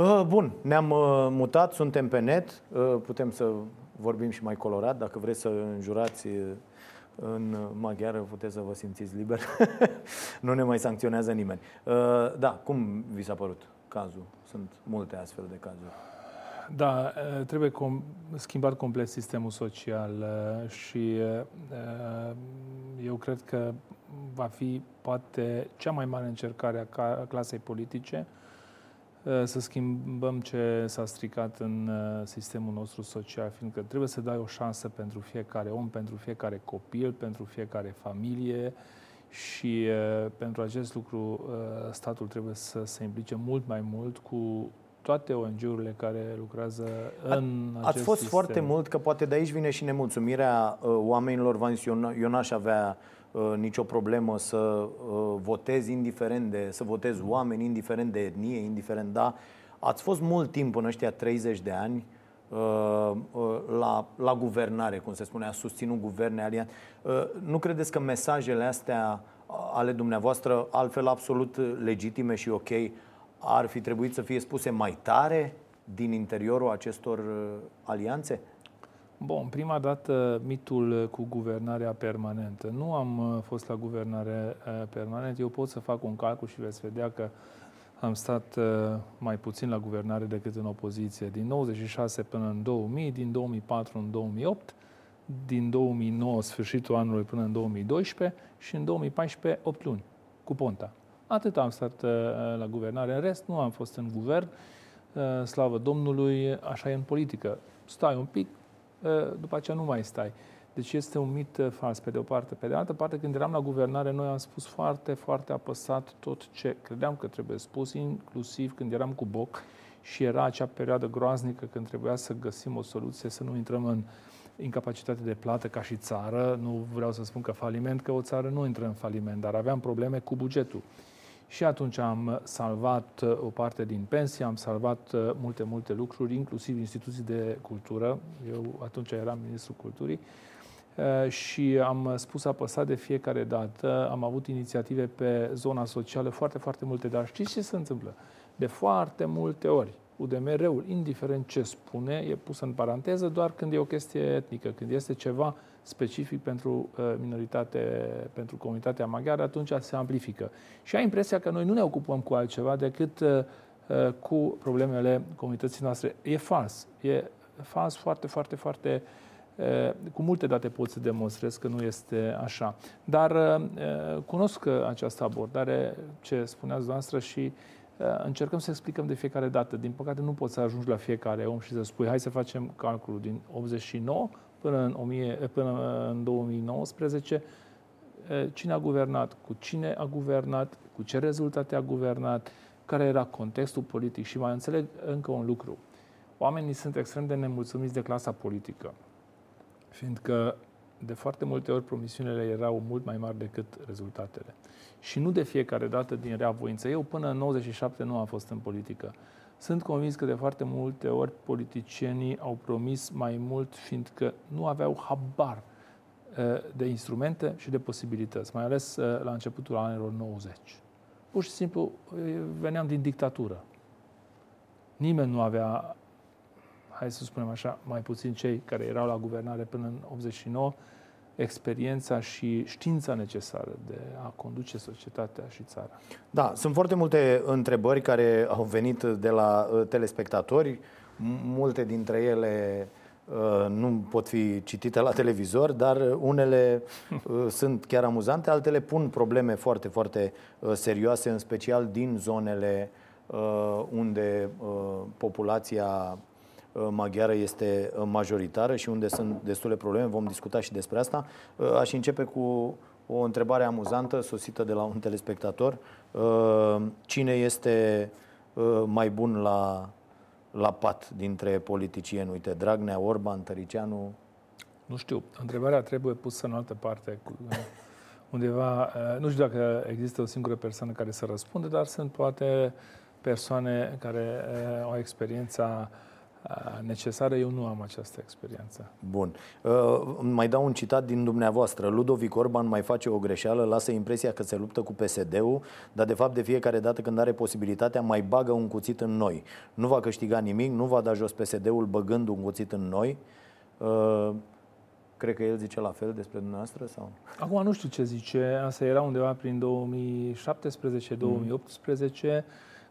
Uh, bun, ne-am uh, mutat, suntem pe net, uh, putem să vorbim și mai colorat. Dacă vreți să înjurați în maghiară, puteți să vă simțiți liber. nu ne mai sancționează nimeni. Da, cum vi s-a părut cazul? Sunt multe astfel de cazuri. Da, trebuie com- schimbat complet sistemul social și eu cred că va fi poate cea mai mare încercare a clasei politice Uh, să schimbăm ce s-a stricat în uh, sistemul nostru social, fiindcă trebuie să dai o șansă pentru fiecare om, pentru fiecare copil, pentru fiecare familie și uh, pentru acest lucru statul trebuie să se implice mult mai mult cu toate ONG-urile care lucrează în A, acest Ați fost sistem. foarte mult, că poate de aici vine și nemulțumirea oamenilor. Vans, eu n-aș avea Uh, nicio problemă să uh, votezi indiferent de, să votezi oameni indiferent de etnie, indiferent da. Ați fost mult timp în ăștia 30 de ani uh, la, la guvernare, cum se spune, a susținut guverne aliat. Nu credeți că mesajele astea ale dumneavoastră, altfel absolut legitime și ok, ar fi trebuit să fie spuse mai tare din interiorul acestor alianțe? Bun, prima dată mitul cu guvernarea permanentă. Nu am uh, fost la guvernare uh, permanentă. Eu pot să fac un calcul și veți vedea că am stat uh, mai puțin la guvernare decât în opoziție. Din 96 până în 2000, din 2004 în 2008, din 2009, sfârșitul anului, până în 2012 și în 2014, 8 luni, cu Ponta. Atât am stat la guvernare. În rest, nu am fost în guvern. Slavă Domnului, așa e în politică. Stai un pic, Ă, după aceea nu mai stai. Deci este un mit ă, fals, pe de o parte. Pe de altă parte, când eram la guvernare, noi am spus foarte, foarte apăsat tot ce credeam că trebuie spus, inclusiv când eram cu Boc și era acea perioadă groaznică când trebuia să găsim o soluție, să nu intrăm în incapacitate de plată ca și țară. Nu vreau să spun că faliment, că o țară nu intră în faliment, dar aveam probleme cu bugetul. Și atunci am salvat uh, o parte din pensie, am salvat uh, multe, multe lucruri, inclusiv instituții de cultură. Eu atunci eram ministrul culturii uh, și am spus apăsat de fiecare dată, am avut inițiative pe zona socială foarte, foarte multe, dar știți ce se întâmplă? De foarte multe ori, UDMR-ul, indiferent ce spune, e pus în paranteză doar când e o chestie etnică, când este ceva specific pentru uh, minoritate, pentru comunitatea maghiară, atunci se amplifică. Și ai impresia că noi nu ne ocupăm cu altceva decât uh, uh, cu problemele comunității noastre. E fals. E fals foarte, foarte, foarte cu multe date pot să demonstrez că nu este așa. Dar cunosc această abordare, ce spuneați noastră, și încercăm să explicăm de fiecare dată. Din păcate nu poți să ajungi la fiecare om și să spui hai să facem calculul din 89 până în, 1000, până în 2019 cine a guvernat, cu cine a guvernat, cu ce rezultate a guvernat, care era contextul politic și mai înțeleg încă un lucru. Oamenii sunt extrem de nemulțumiți de clasa politică, fiindcă de foarte multe ori promisiunile erau mult mai mari decât rezultatele. Și nu de fiecare dată din rea voință. Eu până în 97 nu am fost în politică. Sunt convins că de foarte multe ori politicienii au promis mai mult, fiindcă nu aveau habar uh, de instrumente și de posibilități, mai ales uh, la începutul anilor 90. Pur și simplu uh, veneam din dictatură. Nimeni nu avea, hai să spunem așa, mai puțin cei care erau la guvernare până în 89, experiența și știința necesară de a conduce societatea și țara. Da, sunt foarte multe întrebări care au venit de la uh, telespectatori. Multe dintre ele uh, nu pot fi citite la televizor, dar unele uh, sunt chiar amuzante, altele pun probleme foarte, foarte serioase, în special din zonele unde populația Uh, maghiară este uh, majoritară și unde sunt destule probleme. Vom discuta și despre asta. Uh, aș începe cu o întrebare amuzantă sosită de la un telespectator. Cine este mai bun la, la pat dintre politicieni? Uite, Dragnea, Orban, Tăricianu? Nu știu. Întrebarea trebuie pusă în altă parte. Undeva, nu știu dacă există o singură persoană care să răspunde, dar sunt poate persoane care au experiența necesară, eu nu am această experiență. Bun. Uh, mai dau un citat din dumneavoastră. Ludovic Orban mai face o greșeală, lasă impresia că se luptă cu PSD-ul, dar de fapt de fiecare dată când are posibilitatea mai bagă un cuțit în noi. Nu va câștiga nimic, nu va da jos PSD-ul băgând un cuțit în noi. Uh, cred că el zice la fel despre dumneavoastră? sau? Acum nu știu ce zice. Asta era undeva prin 2017-2018. Mm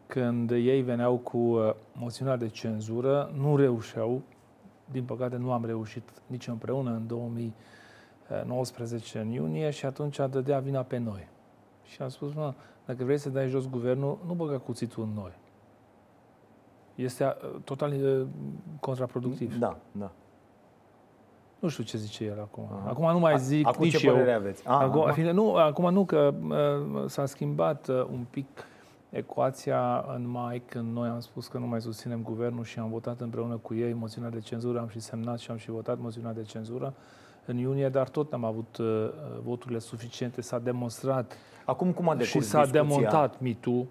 când ei veneau cu uh, moțiunea de cenzură, nu reușeau, din păcate nu am reușit nici împreună în 2019 în iunie și atunci dădea vina pe noi. Și am spus, mă, dacă vrei să dai jos guvernul, nu băga cuțitul în noi. Este uh, total uh, contraproductiv. Da, da. Nu știu ce zice el acum. Aha. Acum nu mai zic acum nici ce eu. aveți? A, acum, acum. Nu, acum nu, că uh, s-a schimbat uh, un pic ecuația în mai, când noi am spus că nu mai susținem guvernul și am votat împreună cu ei moțiunea de cenzură, am și semnat și am și votat moțiunea de cenzură în iunie, dar tot n-am avut uh, voturile suficiente, s-a demonstrat Acum cum a și s-a discuția? demontat mitul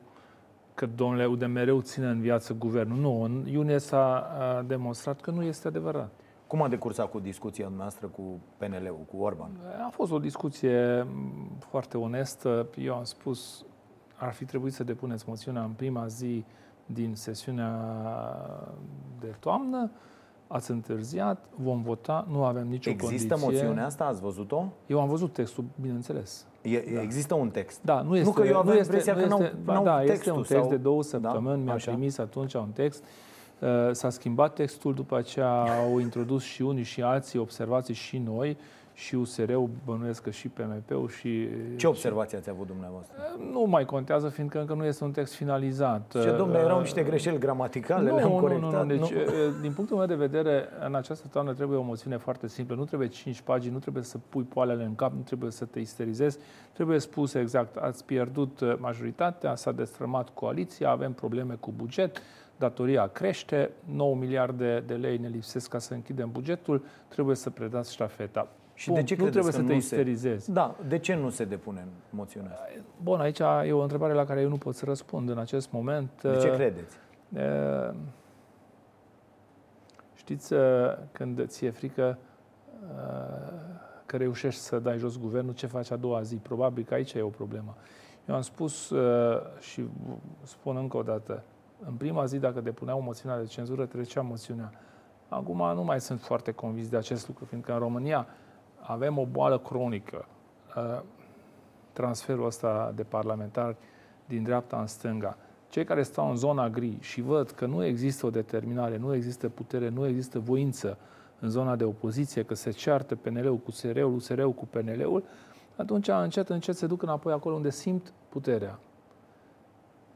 că domnule UDMR ține în viață guvernul. Nu, în iunie s-a uh, demonstrat că nu este adevărat. Cum a decursat cu discuția noastră cu PNL-ul, cu Orban? A fost o discuție foarte onestă. Eu am spus ar fi trebuit să depuneți moțiunea în prima zi din sesiunea de toamnă, ați întârziat, vom vota, nu avem nicio Există condiție. moțiunea asta? Ați văzut-o? Eu am văzut textul, bineînțeles. E, da. Există un text? Da, nu este. Nu că eu aveam impresia că nu este, n-au, Da, textul, este un text sau... de două săptămâni, da? mi-a Așa. trimis atunci un text. Uh, s-a schimbat textul, după aceea au introdus și unii și alții observații și noi și USR-ul, bănuiesc că și PMP-ul și... Ce observații ați avut dumneavoastră? Nu mai contează, fiindcă încă nu este un text finalizat. Ce, domnule, erau niște greșeli gramaticale, nu, le-am nu, corectat. Nu, nu, deci, nu. din punctul meu de vedere, în această toamnă trebuie o moțiune foarte simplă. Nu trebuie 5 pagini, nu trebuie să pui poalele în cap, nu trebuie să te isterizezi. Trebuie spus exact, ați pierdut majoritatea, s-a destrămat coaliția, avem probleme cu buget, datoria crește, 9 miliarde de lei ne lipsesc ca să închidem bugetul, trebuie să predați ștafeta. Și Bun, de ce nu trebuie să te isterizezi. Se... Da, de ce nu se depune în moțiunea asta? Bun, aici e o întrebare la care eu nu pot să răspund în acest moment. De ce credeți? Știți, când ți-e frică că reușești să dai jos guvernul, ce faci a doua zi? Probabil că aici e o problemă. Eu am spus și spun încă o dată, în prima zi, dacă depuneau moțiunea de cenzură, trecea moțiunea. Acum nu mai sunt foarte convins de acest lucru, fiindcă în România avem o boală cronică. Uh, transferul ăsta de parlamentari din dreapta în stânga. Cei care stau în zona gri și văd că nu există o determinare, nu există putere, nu există voință în zona de opoziție, că se ceartă PNL-ul cu SR-ul, USR-ul cu PNL-ul, atunci încet, încet se duc înapoi acolo unde simt puterea.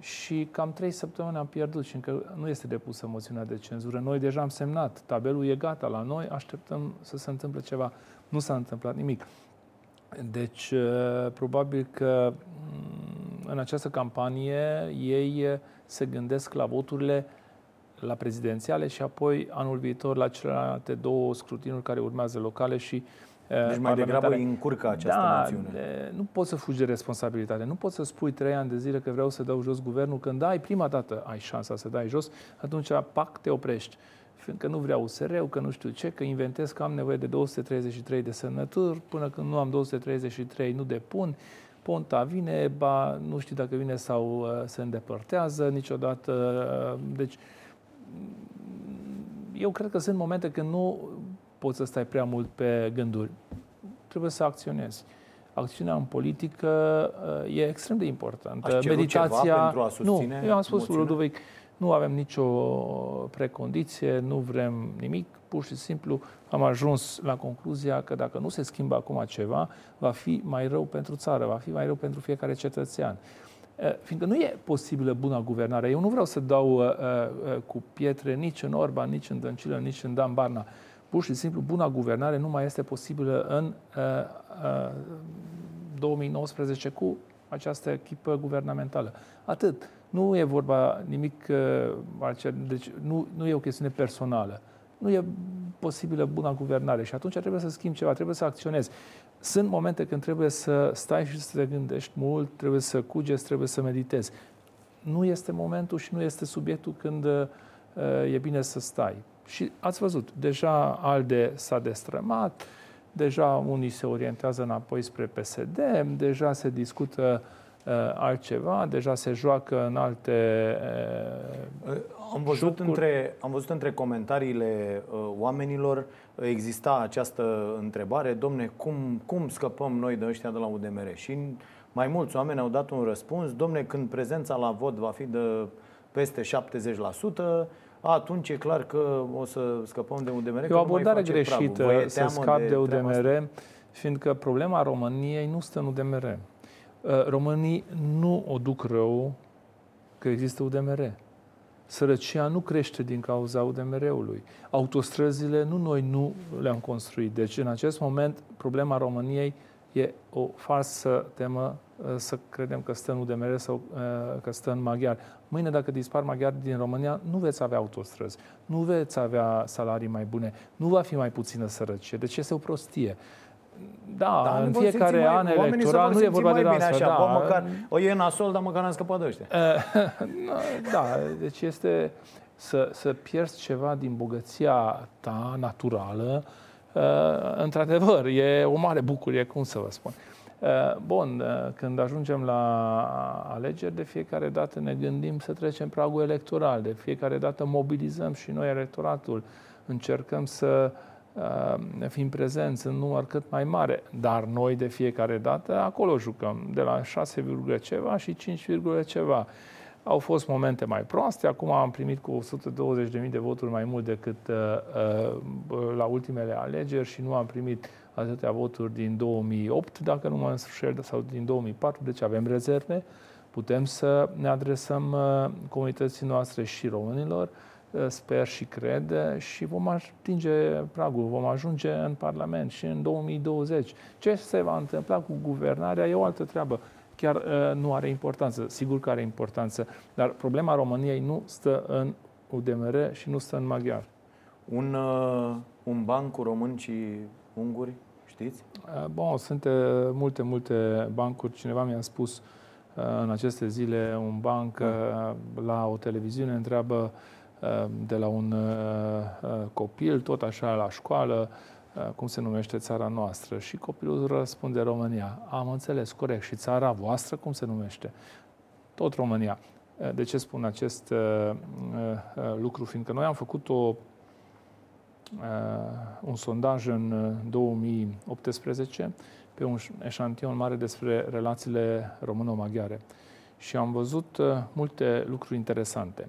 Și cam trei săptămâni am pierdut și încă nu este depusă moțiunea de cenzură. Noi deja am semnat, tabelul e gata la noi, așteptăm să se întâmple ceva. Nu s-a întâmplat nimic. Deci, uh, probabil că mm, în această campanie ei uh, se gândesc la voturile la prezidențiale și apoi anul viitor la celelalte două scrutinuri care urmează locale și uh, deci mai degrabă îi încurcă această da, națiune. Nu poți să fugi de responsabilitate. Nu poți să spui trei ani de zile că vreau să dau jos guvernul. Când ai prima dată ai șansa să dai jos, atunci, pac, te oprești fiindcă nu vreau USR-ul, că nu știu ce, că inventez că am nevoie de 233 de semnături, până când nu am 233 nu depun, Ponta vine, ba nu știu dacă vine sau uh, se îndepărtează niciodată. Uh, deci, eu cred că sunt momente când nu poți să stai prea mult pe gânduri. Trebuie să acționezi. Acțiunea în politică uh, e extrem de importantă. Meditația. pentru a susține nu, eu am spus Ludovic, nu avem nicio precondiție, nu vrem nimic, pur și simplu am ajuns la concluzia că dacă nu se schimbă acum ceva, va fi mai rău pentru țară, va fi mai rău pentru fiecare cetățean. Fiindcă nu e posibilă buna guvernare. Eu nu vreau să dau uh, uh, cu pietre nici în Orban, nici în Dăncilă, nici în Dan Barna. Pur și simplu, buna guvernare nu mai este posibilă în uh, uh, 2019 cu această echipă guvernamentală. Atât. Nu e vorba nimic uh, altceva, deci nu, nu e o chestiune personală. Nu e posibilă buna guvernare și atunci trebuie să schimbi ceva, trebuie să acționezi. Sunt momente când trebuie să stai și să te gândești mult, trebuie să cugeți, trebuie să meditezi. Nu este momentul și nu este subiectul când uh, e bine să stai. Și ați văzut, deja ALDE s-a destrămat, deja unii se orientează înapoi spre PSD, deja se discută uh, altceva, deja se joacă în alte uh, am văzut, între, am văzut între comentariile uh, oamenilor exista această întrebare, domne, cum, cum scăpăm noi de ăștia de la UDMR? Și mai mulți oameni au dat un răspuns, domne, când prezența la vot va fi de peste 70%, atunci e clar că o să scăpăm de UDMR. E o abordare greșită să scap de, de UDMR, fiindcă problema României nu stă în UDMR. Uh, românii nu o duc rău că există UDMR. Sărăcia nu crește din cauza UDMR-ului. Autostrăzile nu noi nu le-am construit. Deci, în acest moment, problema României e o falsă temă uh, să credem că stă în UDMR sau uh, că stă în maghiar. Mâine, dacă dispar maghiari din România, nu veți avea autostrăzi, nu veți avea salarii mai bune, nu va fi mai puțină sărăcie. Deci este o prostie. Da, da în fiecare an mai, electoral nu e vorba de asta. Așa, da. Bă, măcar, o e nasol, dar măcar am scăpat de ăștia. da, deci este să, să pierzi ceva din bogăția ta naturală, într-adevăr, e o mare bucurie, cum să vă spun. Bun, când ajungem la alegeri, de fiecare dată ne gândim să trecem pragul electoral, de fiecare dată mobilizăm și noi electoratul, încercăm să uh, ne fim prezenți în număr cât mai mare, dar noi de fiecare dată acolo jucăm, de la 6, ceva și 5, ceva. Au fost momente mai proaste, acum am primit cu 120.000 de voturi mai mult decât uh, uh, la ultimele alegeri și nu am primit atâtea voturi din 2008, dacă nu mă înșel, sau din 2004, deci avem rezerve. Putem să ne adresăm uh, comunității noastre și românilor Eh, sper și cred, și vom atinge pragul, vom ajunge în Parlament și în 2020. Ce se va întâmpla cu guvernarea e o altă treabă. Chiar uh, nu are importanță, sigur că are importanță, dar problema României nu stă în UDMR și nu stă în maghiar. Un, uh, un ban cu români și unguri, știți? Uh, bun, sunt uh, multe, multe bancuri. Cineva mi-a spus uh, în aceste zile un banc uh, la o televiziune întreabă Ehm, de la un uh, uh, copil, tot așa la școală, uh, cum se numește țara noastră. Și copilul răspunde România. Am înțeles, corect. Și țara voastră cum se numește? Tot România. De ce spun acest lucru? Fiindcă noi am făcut o, un sondaj în 2018 pe un eșantion mare despre relațiile româno-maghiare. Și am văzut multe lucruri interesante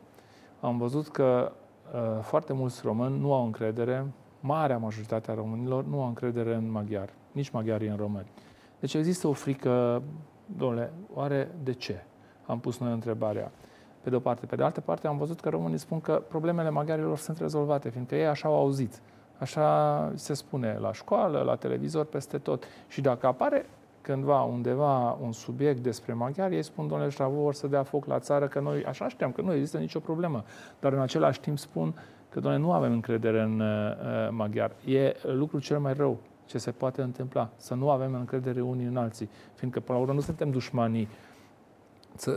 am văzut că uh, foarte mulți români nu au încredere, marea majoritate a românilor nu au încredere în maghiar, nici maghiarii în români. Deci există o frică, domnule, oare de ce? Am pus noi întrebarea. Pe de o parte. Pe de altă parte, am văzut că românii spun că problemele maghiarilor sunt rezolvate, fiindcă ei așa au auzit. Așa se spune la școală, la televizor, peste tot. Și dacă apare cândva undeva un subiect despre maghiari, ei spun, domnule Ștravă, vor să dea foc la țară, că noi, așa știam, că nu există nicio problemă. Dar în același timp spun că, domnule, nu avem încredere în uh, uh maghiar. E lucrul cel mai rău ce se poate întâmpla, să nu avem încredere unii în alții, fiindcă, până la urmă, nu suntem dușmanii uh,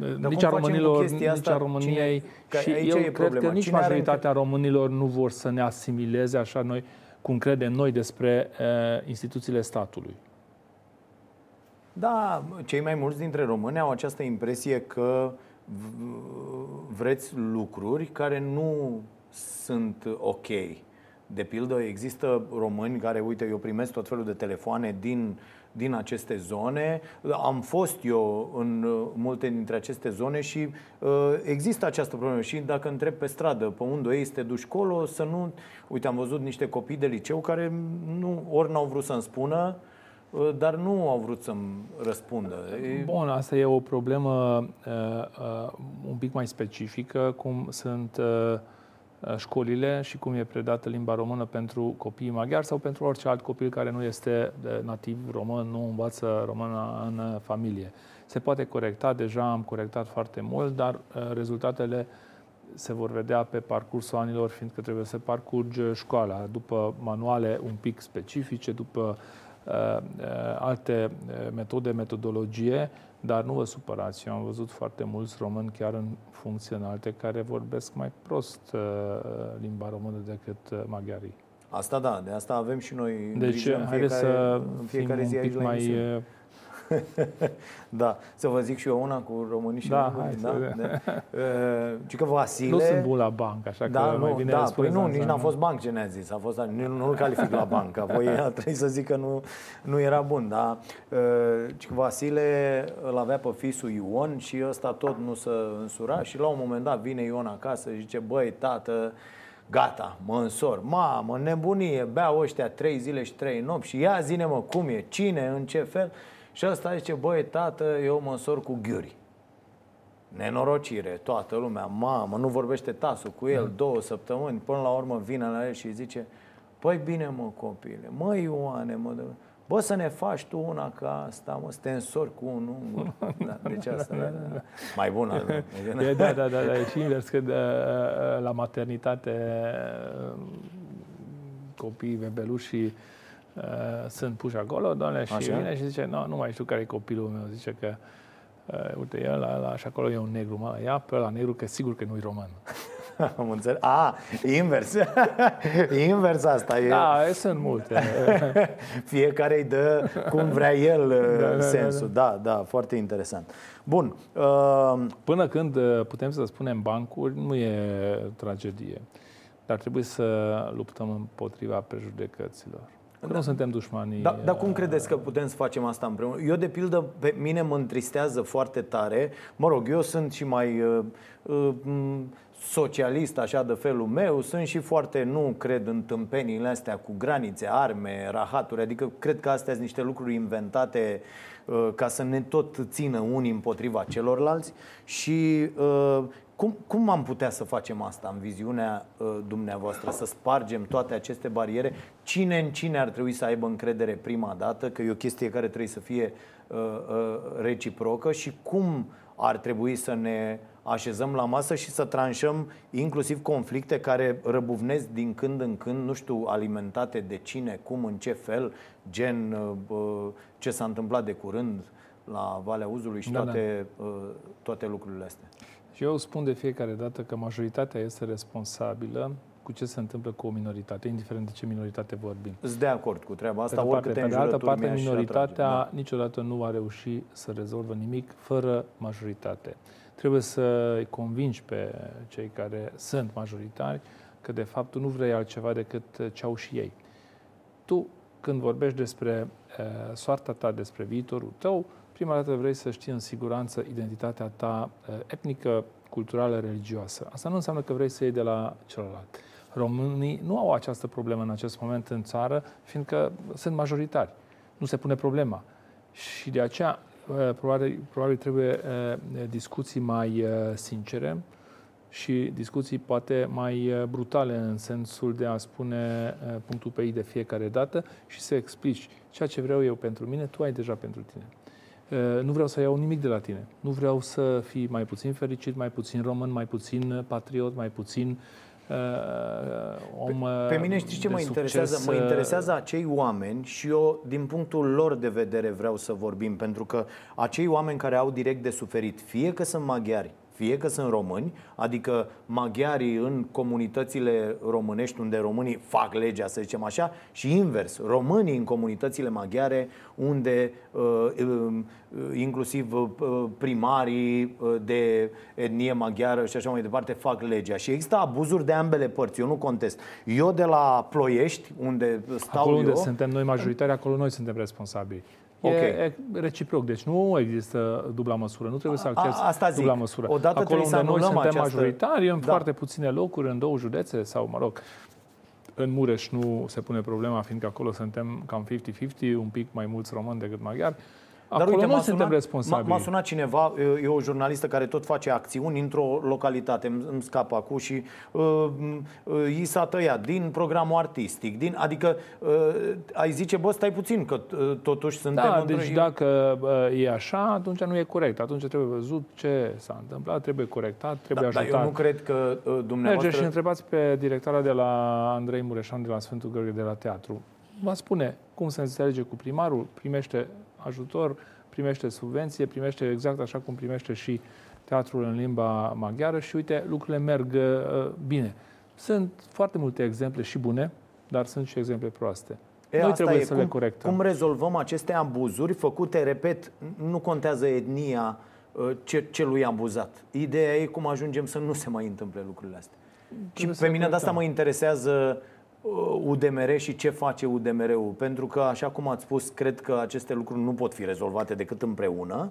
uh, nici a românilor, nici a României. Cine, și eu cred problema. că nici cine majoritatea are... românilor nu vor să ne asimileze așa noi, cum credem noi despre uh, instituțiile statului. Da, cei mai mulți dintre români au această impresie că vreți lucruri care nu sunt ok. De pildă, există români care, uite, eu primesc tot felul de telefoane din, din aceste zone. Am fost eu în multe dintre aceste zone și uh, există această problemă. Și dacă întreb pe stradă, pe unde ei te duci colo, să nu... Uite, am văzut niște copii de liceu care nu, ori n-au vrut să-mi spună, Uh, dar nu au vrut să-mi răspundă. Bun, asta e o problemă uh, uh, un pic mai specifică, cum sunt uh, uh, școlile și cum e predată limba română pentru copiii maghiari sau pentru orice alt copil care nu este nativ român, nu învață română în familie. Se poate corecta, deja am corectat foarte mult, dar uh, rezultatele se vor vedea pe parcursul anilor, fiindcă trebuie să parcurgi școala, după manuale un pic specifice, după alte metode, metodologie, dar nu vă supărați. Eu am văzut foarte mulți români chiar în funcții înalte care vorbesc mai prost limba română decât maghiarii. Asta da, de asta avem și noi deci, în fiecare, să în fiecare zi aici mai emisiune. da, să vă zic și eu una cu românii și da, hai da? Să... De, uh, că Vasile... Nu sunt bun la bancă, așa da, că nu, mai bine da, păi nu, nici n-a nu. fost banc ce ne-a zis. A fost, nu, nu-l calific la bancă. Voi a trebuit să zic că nu, nu era bun, da? Uh, că Vasile îl avea pe fisul Ion și ăsta tot nu se însura și la un moment dat vine Ion acasă și zice, băi, tată, Gata, mă însor. Mamă, nebunie, beau ăștia trei zile și trei nopți și ia zine mă cum e, cine, în ce fel. Și ăsta zice, băi, tată, eu mă însor cu ghiuri. Nenorocire, toată lumea, mamă, nu vorbește tasul cu el două săptămâni, până la urmă vine la el și zice, păi bine mă copile, măi Ioane, mă, Bă, să ne faci tu una ca asta, mă, să te însori cu un ungur. Da, deci asta, da, da, da. mai bună. Da, da, da, da, da, e și invers, că la maternitate copiii bebelușii uh, sunt puși acolo, doamne, și Așa? vine și zice, nu, nu mai știu care e copilul meu, zice că uh, uite, el, la, la, și acolo e un negru, mă, ia pe la negru, că sigur că nu-i român. Am înțeles. A, invers. invers asta e. Da, sunt multe. Fiecare îi dă cum vrea el da, da, da, sensul. Da, da, da, foarte interesant. Bun. Uh... Până când uh, putem să spunem bancuri, nu e tragedie. Dar trebuie să luptăm împotriva prejudecăților. Da. Nu suntem dușmanii. Da, dar cum credeți că putem să facem asta împreună? Eu, de pildă, pe mine mă întristează foarte tare. Mă rog, eu sunt și mai uh, uh, socialist așa de felul meu, sunt și foarte, nu cred în tâmpeniile astea cu granițe, arme, rahaturi, adică cred că astea sunt niște lucruri inventate uh, ca să ne tot țină unii împotriva celorlalți și uh, cum, cum am putea să facem asta în viziunea uh, dumneavoastră, să spargem toate aceste bariere? Cine în cine ar trebui să aibă încredere prima dată, că e o chestie care trebuie să fie uh, uh, reciprocă și cum ar trebui să ne așezăm la masă și să tranșăm inclusiv conflicte care răbuvnesc din când în când, nu știu, alimentate de cine, cum, în ce fel, gen uh, ce s-a întâmplat de curând la Valea Uzului și da, toate, da. toate lucrurile astea. Și eu spun de fiecare dată că majoritatea este responsabilă cu ce se întâmplă cu o minoritate, indiferent de ce minoritate vorbim. Sunt de acord cu treaba asta, pe parte, Pe de altă parte, minoritatea da. niciodată nu va reuși să rezolvă nimic fără majoritate. Trebuie să îi convingi pe cei care sunt majoritari că de fapt tu nu vrei altceva decât ce au și ei. Tu, când vorbești despre uh, soarta ta, despre viitorul tău, prima dată vrei să știi în siguranță identitatea ta uh, etnică, culturală, religioasă. Asta nu înseamnă că vrei să iei de la celălalt. Românii nu au această problemă în acest moment în țară, fiindcă sunt majoritari. Nu se pune problema. Și de aceea, uh, probabil, probabil trebuie uh, discuții mai uh, sincere și discuții poate mai brutale în sensul de a spune punctul pe ei de fiecare dată și să explici ceea ce vreau eu pentru mine, tu ai deja pentru tine. Nu vreau să iau nimic de la tine. Nu vreau să fii mai puțin fericit, mai puțin român, mai puțin patriot, mai puțin uh, om Pe, pe mine știți ce mă interesează? Mă interesează acei oameni și eu, din punctul lor de vedere, vreau să vorbim, pentru că acei oameni care au direct de suferit, fie că sunt maghiari, fie că sunt români, adică maghiarii în comunitățile românești unde românii fac legea, să zicem așa, și invers, românii în comunitățile maghiare unde uh, uh, inclusiv uh, primarii uh, de etnie maghiară și așa mai departe fac legea. Și există abuzuri de ambele părți, eu nu contest. Eu de la Ploiești, unde stau acolo unde eu... suntem noi majoritari, acolo noi suntem responsabili. Okay. E, e reciproc, deci nu există dubla măsură, nu trebuie să accepti Asta dubla măsură. Odată Acolo unde noi suntem această... majoritari, în da. foarte puține locuri, în două județe sau, mă rog, în Mureș nu se pune problema, fiindcă acolo suntem cam 50-50, un pic mai mulți români decât maghiari. Dar Acolo uite, noi suntem sunat, responsabili. M-a sunat cineva, e o jurnalistă care tot face acțiuni într-o localitate, îmi scapă acum și uh, uh, i s-a tăiat din programul artistic, din, adică uh, ai zice, bă, stai puțin, că uh, totuși suntem Da, deci dacă uh, e așa, atunci nu e corect. Atunci trebuie văzut ce s-a întâmplat, trebuie corectat, trebuie da, ajutat. Dar eu nu cred că uh, dumneavoastră... Mergeți și întrebați pe directoarea de la Andrei Mureșan de la Sfântul Gheorghe de la Teatru va spune cum se înțelege cu primarul, primește ajutor, primește subvenție, primește exact așa cum primește și teatrul în limba maghiară și uite, lucrurile merg uh, bine. Sunt foarte multe exemple și bune, dar sunt și exemple proaste. E, Noi trebuie să cum, le corectăm. Cum rezolvăm aceste abuzuri făcute, repet, nu contează etnia uh, celui abuzat. Ideea e cum ajungem să nu se mai întâmple lucrurile astea. Trebuie și pe mine de asta mă interesează UDMR uh, și ce face UDMR-ul. Pentru că, așa cum ați spus, cred că aceste lucruri nu pot fi rezolvate decât împreună.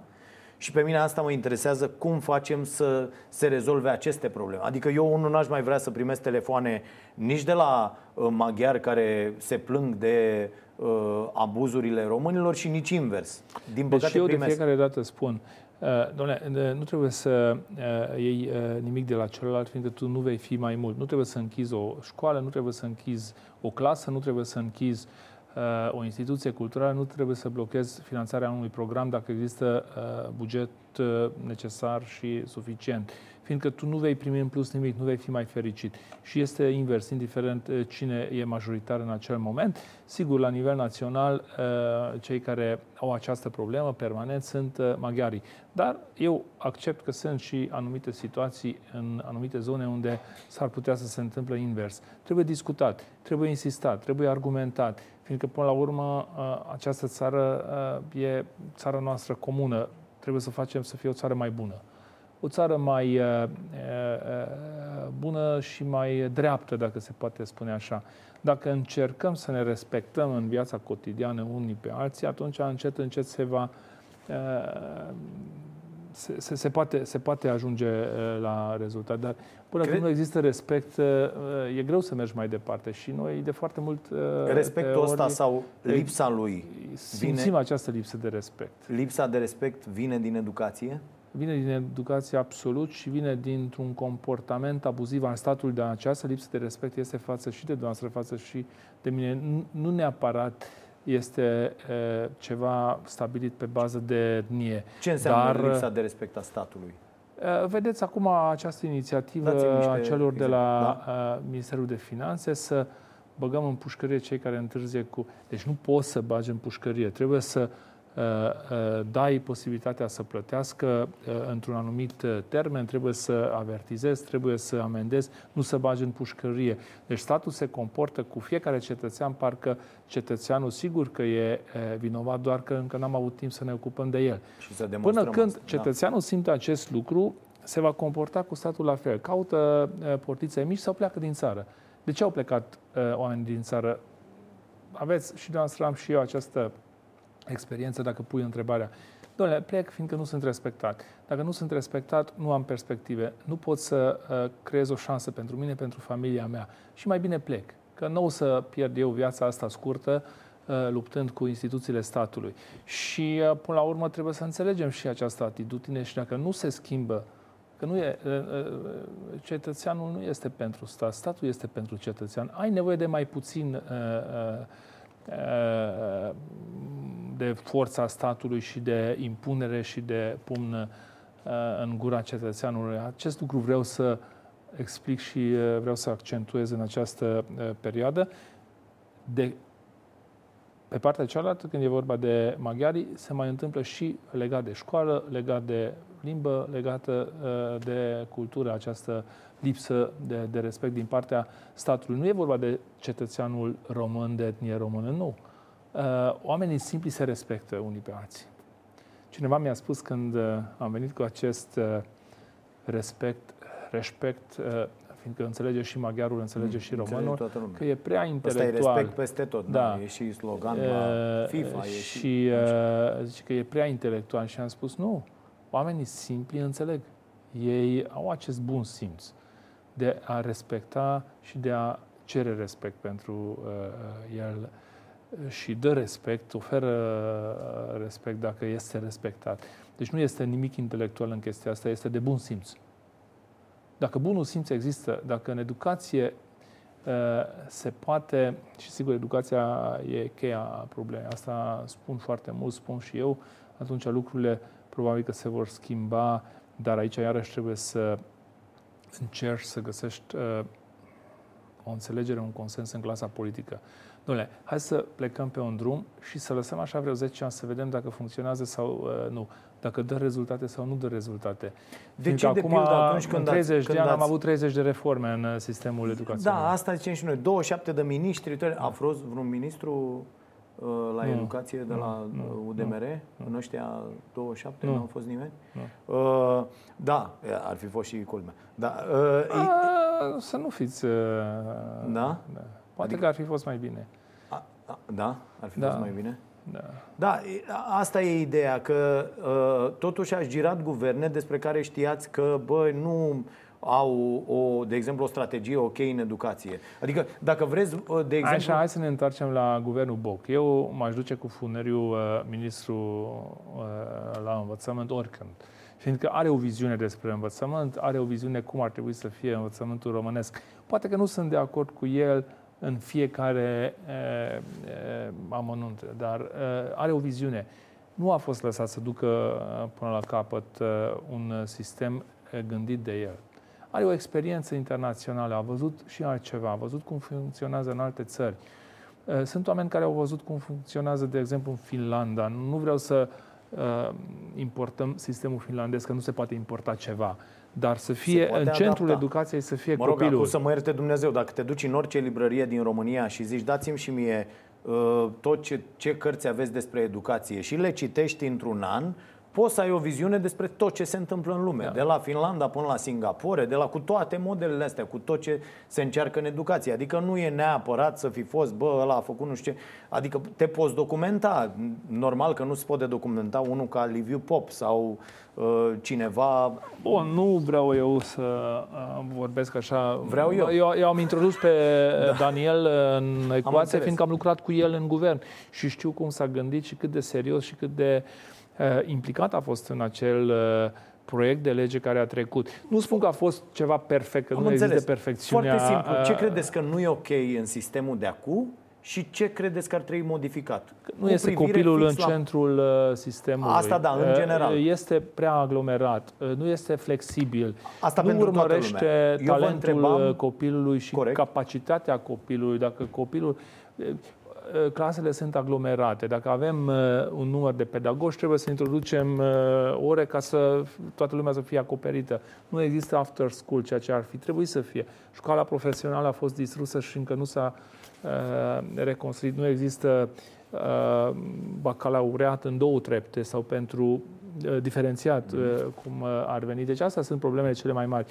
Și pe mine asta mă interesează cum facem să se rezolve aceste probleme. Adică eu nu n-aș mai vrea să primesc telefoane nici de la uh, maghiari care se plâng de uh, abuzurile românilor și nici invers. Din păcate deci eu primesc... de fiecare dată spun, uh, doamne, nu trebuie să uh, iei uh, nimic de la celălalt, fiindcă tu nu vei fi mai mult. Nu trebuie să închizi o școală, nu trebuie să închizi o clasă, nu trebuie să închizi Uh, o instituție culturală nu trebuie să blochezi finanțarea unui program dacă există uh, buget uh, necesar și suficient fiindcă tu nu vei primi în plus nimic, nu vei fi mai fericit. Și este invers, indiferent eh, cine e majoritar în acel moment. Sigur, la nivel național, eh, cei care au această problemă permanent sunt eh, maghiarii. Dar eu accept că sunt și anumite situații în anumite zone unde s-ar putea să se întâmple invers. Trebuie discutat, trebuie insistat, trebuie argumentat, fiindcă până la urmă această țară e țara noastră comună. Trebuie să facem să fie o țară mai bună o țară mai uh, uh, bună și mai dreaptă, dacă se poate spune așa. Dacă încercăm să ne respectăm în viața cotidiană unii pe alții, atunci încet, încet se va uh, se, se, se, poate, se poate ajunge la rezultat, dar până Cred... când nu există respect, e greu să mergi mai departe și noi de foarte mult... Respectul ori, ăsta sau lipsa lui? Simțim vine... această lipsă de respect. Lipsa de respect vine din educație? Vine din educație absolut și vine dintr-un comportament abuziv al statului de această lipsă de respect este față și de dumneavoastră, față și de mine. Nu neapărat este e, ceva stabilit pe bază de etnie. Ce înseamnă dar, lipsa de respect a statului? Vedeți acum această inițiativă a celor de la da? Ministerul de Finanțe să băgăm în pușcărie cei care întârzie cu... Deci nu poți să bagi în pușcărie, trebuie să uh, Uh, uh, dai posibilitatea să plătească uh, într-un anumit termen, trebuie să avertizezi, trebuie să amendezi, nu să bagi în pușcărie. Deci statul se comportă cu fiecare cetățean, parcă cetățeanul sigur că e vinovat, doar că încă n-am avut timp să ne ocupăm de el. Și să Până când asta, da. cetățeanul da. simte acest lucru, se va comporta cu statul la fel. Caută portițe mici sau pleacă din țară. De ce au plecat oamenii din țară? Aveți și dumneavoastră am și eu această experiență dacă pui întrebarea. Doamne, plec fiindcă nu sunt respectat. Dacă nu sunt respectat, nu am perspective. Nu pot să uh, creez o șansă pentru mine, pentru familia mea. Și mai bine plec. Că nu o să pierd eu viața asta scurtă uh, luptând cu instituțiile statului. Și uh, până la urmă trebuie să înțelegem și această atitudine și dacă nu se schimbă Că nu e, uh, uh, cetățeanul nu este pentru stat, statul este pentru cetățean. Ai nevoie de mai puțin uh, uh, uh, de forța statului și de impunere și de pumn uh, în gura cetățeanului. Acest lucru vreau să explic și uh, vreau să accentuez în această uh, perioadă. De, pe partea cealaltă, când e vorba de maghiari, se mai întâmplă și legat de școală, legat de limbă, legată de cultură, această lipsă de, de respect din partea statului. Nu e vorba de cetățeanul român, de etnie română, nu Uh, oamenii simpli se respectă unii pe alții. Cineva mi-a spus când uh, am venit cu acest uh, respect, respect, fiindcă înțelege și maghiarul, înțelege mm, și românul, că e prea intelectual. Asta e respect peste tot, da. da. E și slogan la FIFA. E și, și zice că e prea intelectual și am spus nu, oamenii simpli înțeleg. Ei au acest bun simț de a respecta și de a cere respect pentru uh, el și dă respect, oferă uh, respect dacă este respectat. Deci nu este nimic intelectual în chestia asta, este de bun simț. Dacă bunul simț există, dacă în educație uh, se poate, și sigur educația e cheia problemei, asta spun foarte mult, spun și eu, atunci lucrurile probabil că se vor schimba, dar aici iarăși trebuie să încerci să găsești uh, o înțelegere, un consens în clasa politică. Dom'le, hai să plecăm pe un drum și să lăsăm așa vreo 10 ani să vedem dacă funcționează sau uh, nu dacă dă rezultate sau nu dă rezultate. De ce, de acum, pildă, atunci când în 30 ați, de ani ați... am avut 30 de reforme în uh, sistemul educațional. Da, asta zicem și noi. 27 de miniștri. A fost vreun ministru uh, la nu, educație de la nu, UDMR? Nu, în ăștia 27 nu, nu a fost nimeni? Nu. Uh, da, ar fi fost și culmea. Da, uh, a, să nu fiți... Uh, da? da? Poate adică, că ar fi fost mai bine. A, a, da? Ar fi da. fost mai bine? Da. da, asta e ideea, că uh, totuși aș girat guverne despre care știați că, bă, nu au, o, de exemplu, o strategie ok în educație. Adică, dacă vreți, uh, de exemplu... Așa, hai să ne întoarcem la guvernul Boc. Eu m-aș duce cu funeriul uh, ministru uh, la învățământ oricând. Fiindcă are o viziune despre învățământ, are o viziune cum ar trebui să fie învățământul românesc. Poate că nu sunt de acord cu el în fiecare e, e, amănunt, dar e, are o viziune. Nu a fost lăsat să ducă până la capăt un sistem gândit de el. Are o experiență internațională, a văzut și altceva, a văzut cum funcționează în alte țări. Sunt oameni care au văzut cum funcționează, de exemplu, în Finlanda. Nu vreau să importăm sistemul finlandez, că nu se poate importa ceva dar să fie în centrul adapta. educației să fie mă rog, copilul. să mă ierte Dumnezeu, dacă te duci în orice librărie din România și zici dați-mi și mie uh, tot ce, ce cărți aveți despre educație și le citești într-un an, poți să ai o viziune despre tot ce se întâmplă în lume, da. de la Finlanda până la Singapore, de la cu toate modelele astea, cu tot ce se încearcă în educație. Adică nu e neapărat să fi fost, bă, ăla a făcut nu știu ce. Adică te poți documenta. Normal că nu se poate documenta unul ca Liviu Pop sau uh, cineva... Bun, nu vreau eu să uh, vorbesc așa. Vreau eu. Eu, eu am introdus pe da. Daniel în ecuație, fiindcă am lucrat cu el în guvern și știu cum s-a gândit și cât de serios și cât de uh, Uh, implicat a fost în acel uh, proiect de lege care a trecut. Nu spun că a fost ceva perfect, că Am nu înțeles. există perfecțiunea. Foarte simplu. Ce uh, credeți că nu e ok în sistemul de acum și ce credeți că ar trebui modificat? Nu este copilul în la... centrul sistemului. Asta da, în general. Este prea aglomerat, nu este flexibil. Asta nu urmărește talentul întrebam... copilului și Corect. capacitatea copilului. Dacă copilul Uh, clasele sunt aglomerate. Dacă avem uh, un număr de pedagogi, trebuie să introducem uh, ore ca să toată lumea să fie acoperită. Nu există after school, ceea ce ar fi trebuit să fie. Școala profesională a fost distrusă și încă nu s-a reconstruit. Nu există bacalaureat în două trepte sau pentru diferențiat, cum ar veni. Deci astea sunt problemele cele mai mari.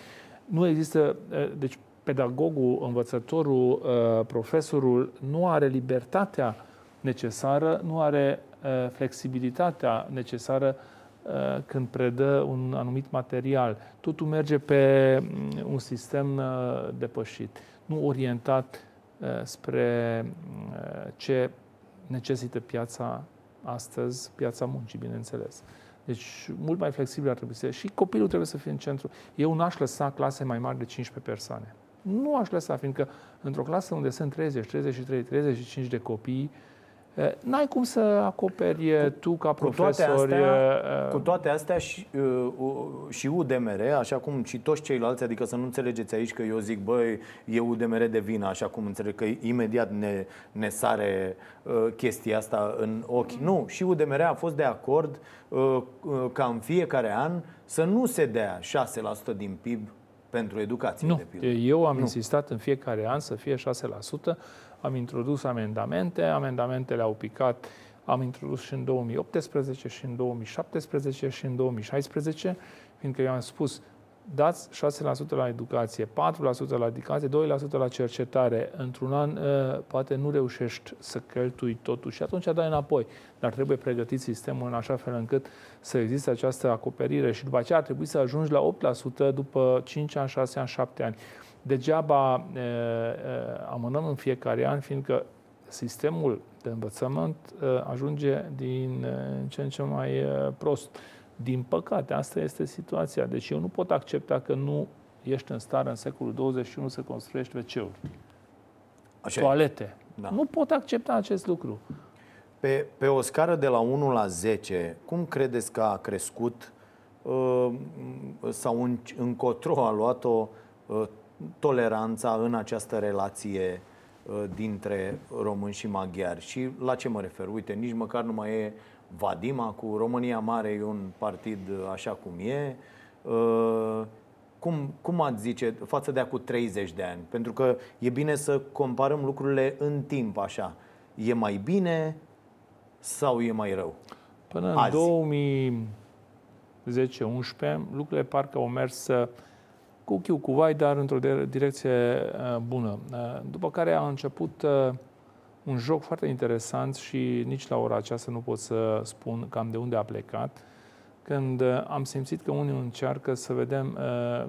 Nu există, deci pedagogul, învățătorul, uh, profesorul nu are libertatea necesară, nu are uh, flexibilitatea necesară uh, când predă un anumit material. Totul merge pe mm, un sistem depășit, nu orientat spre ce necesită piața astăzi, piața muncii, bineînțeles. Deci, mult mai flexibil ar trebui să fie. Și copilul trebuie să fie în centru. Eu n-aș lăsa clase mai mari de 15 persoane. Nu aș lăsa, fiindcă într-o clasă unde sunt 30, 33, 35 de copii, N-ai cum să acoperi tu ca profesor. Cu toate astea, cu toate astea și, și UDMR, așa cum și toți ceilalți, adică să nu înțelegeți aici că eu zic, băi, e UDMR de vină, așa cum înțeleg că imediat ne, ne sare chestia asta în ochi. Nu, și UDMR a fost de acord ca în fiecare an să nu se dea 6% din PIB pentru educație, nu. de pildă. Eu am nu. insistat în fiecare an să fie 6%, am introdus amendamente, amendamentele au picat, am introdus și în 2018, și în 2017, și în 2016, fiindcă eu am spus, dați 6% la educație, 4% la educație, 2% la cercetare. Într-un an ă, poate nu reușești să cheltui totul și atunci dai înapoi. Dar trebuie pregătit sistemul în așa fel încât să existe această acoperire și după aceea ar trebui să ajungi la 8% după 5 ani, 6 ani, 7 ani. Degeaba e, e, amânăm în fiecare an, fiindcă sistemul de învățământ e, ajunge din e, ce în ce mai e, prost. Din păcate, asta este situația. Deci eu nu pot accepta că nu ești în stare în secolul 21 să construiești WC-uri, Așa toalete. Da. Nu pot accepta acest lucru. Pe, pe o scară de la 1 la 10, cum credeți că a crescut uh, sau în, încotro a luat-o uh, toleranța în această relație dintre români și maghiari. Și la ce mă refer? Uite, nici măcar nu mai e Vadim cu România Mare e un partid așa cum e. Cum, cum ați zice față de acum 30 de ani? Pentru că e bine să comparăm lucrurile în timp așa. E mai bine sau e mai rău? Până în 2010-11 lucrurile parcă au mers cu chiu, cu vai, dar într-o direcție uh, bună. Uh, după care a început uh, un joc foarte interesant și nici la ora aceasta nu pot să spun cam de unde a plecat, când am simțit că unii încearcă să vedem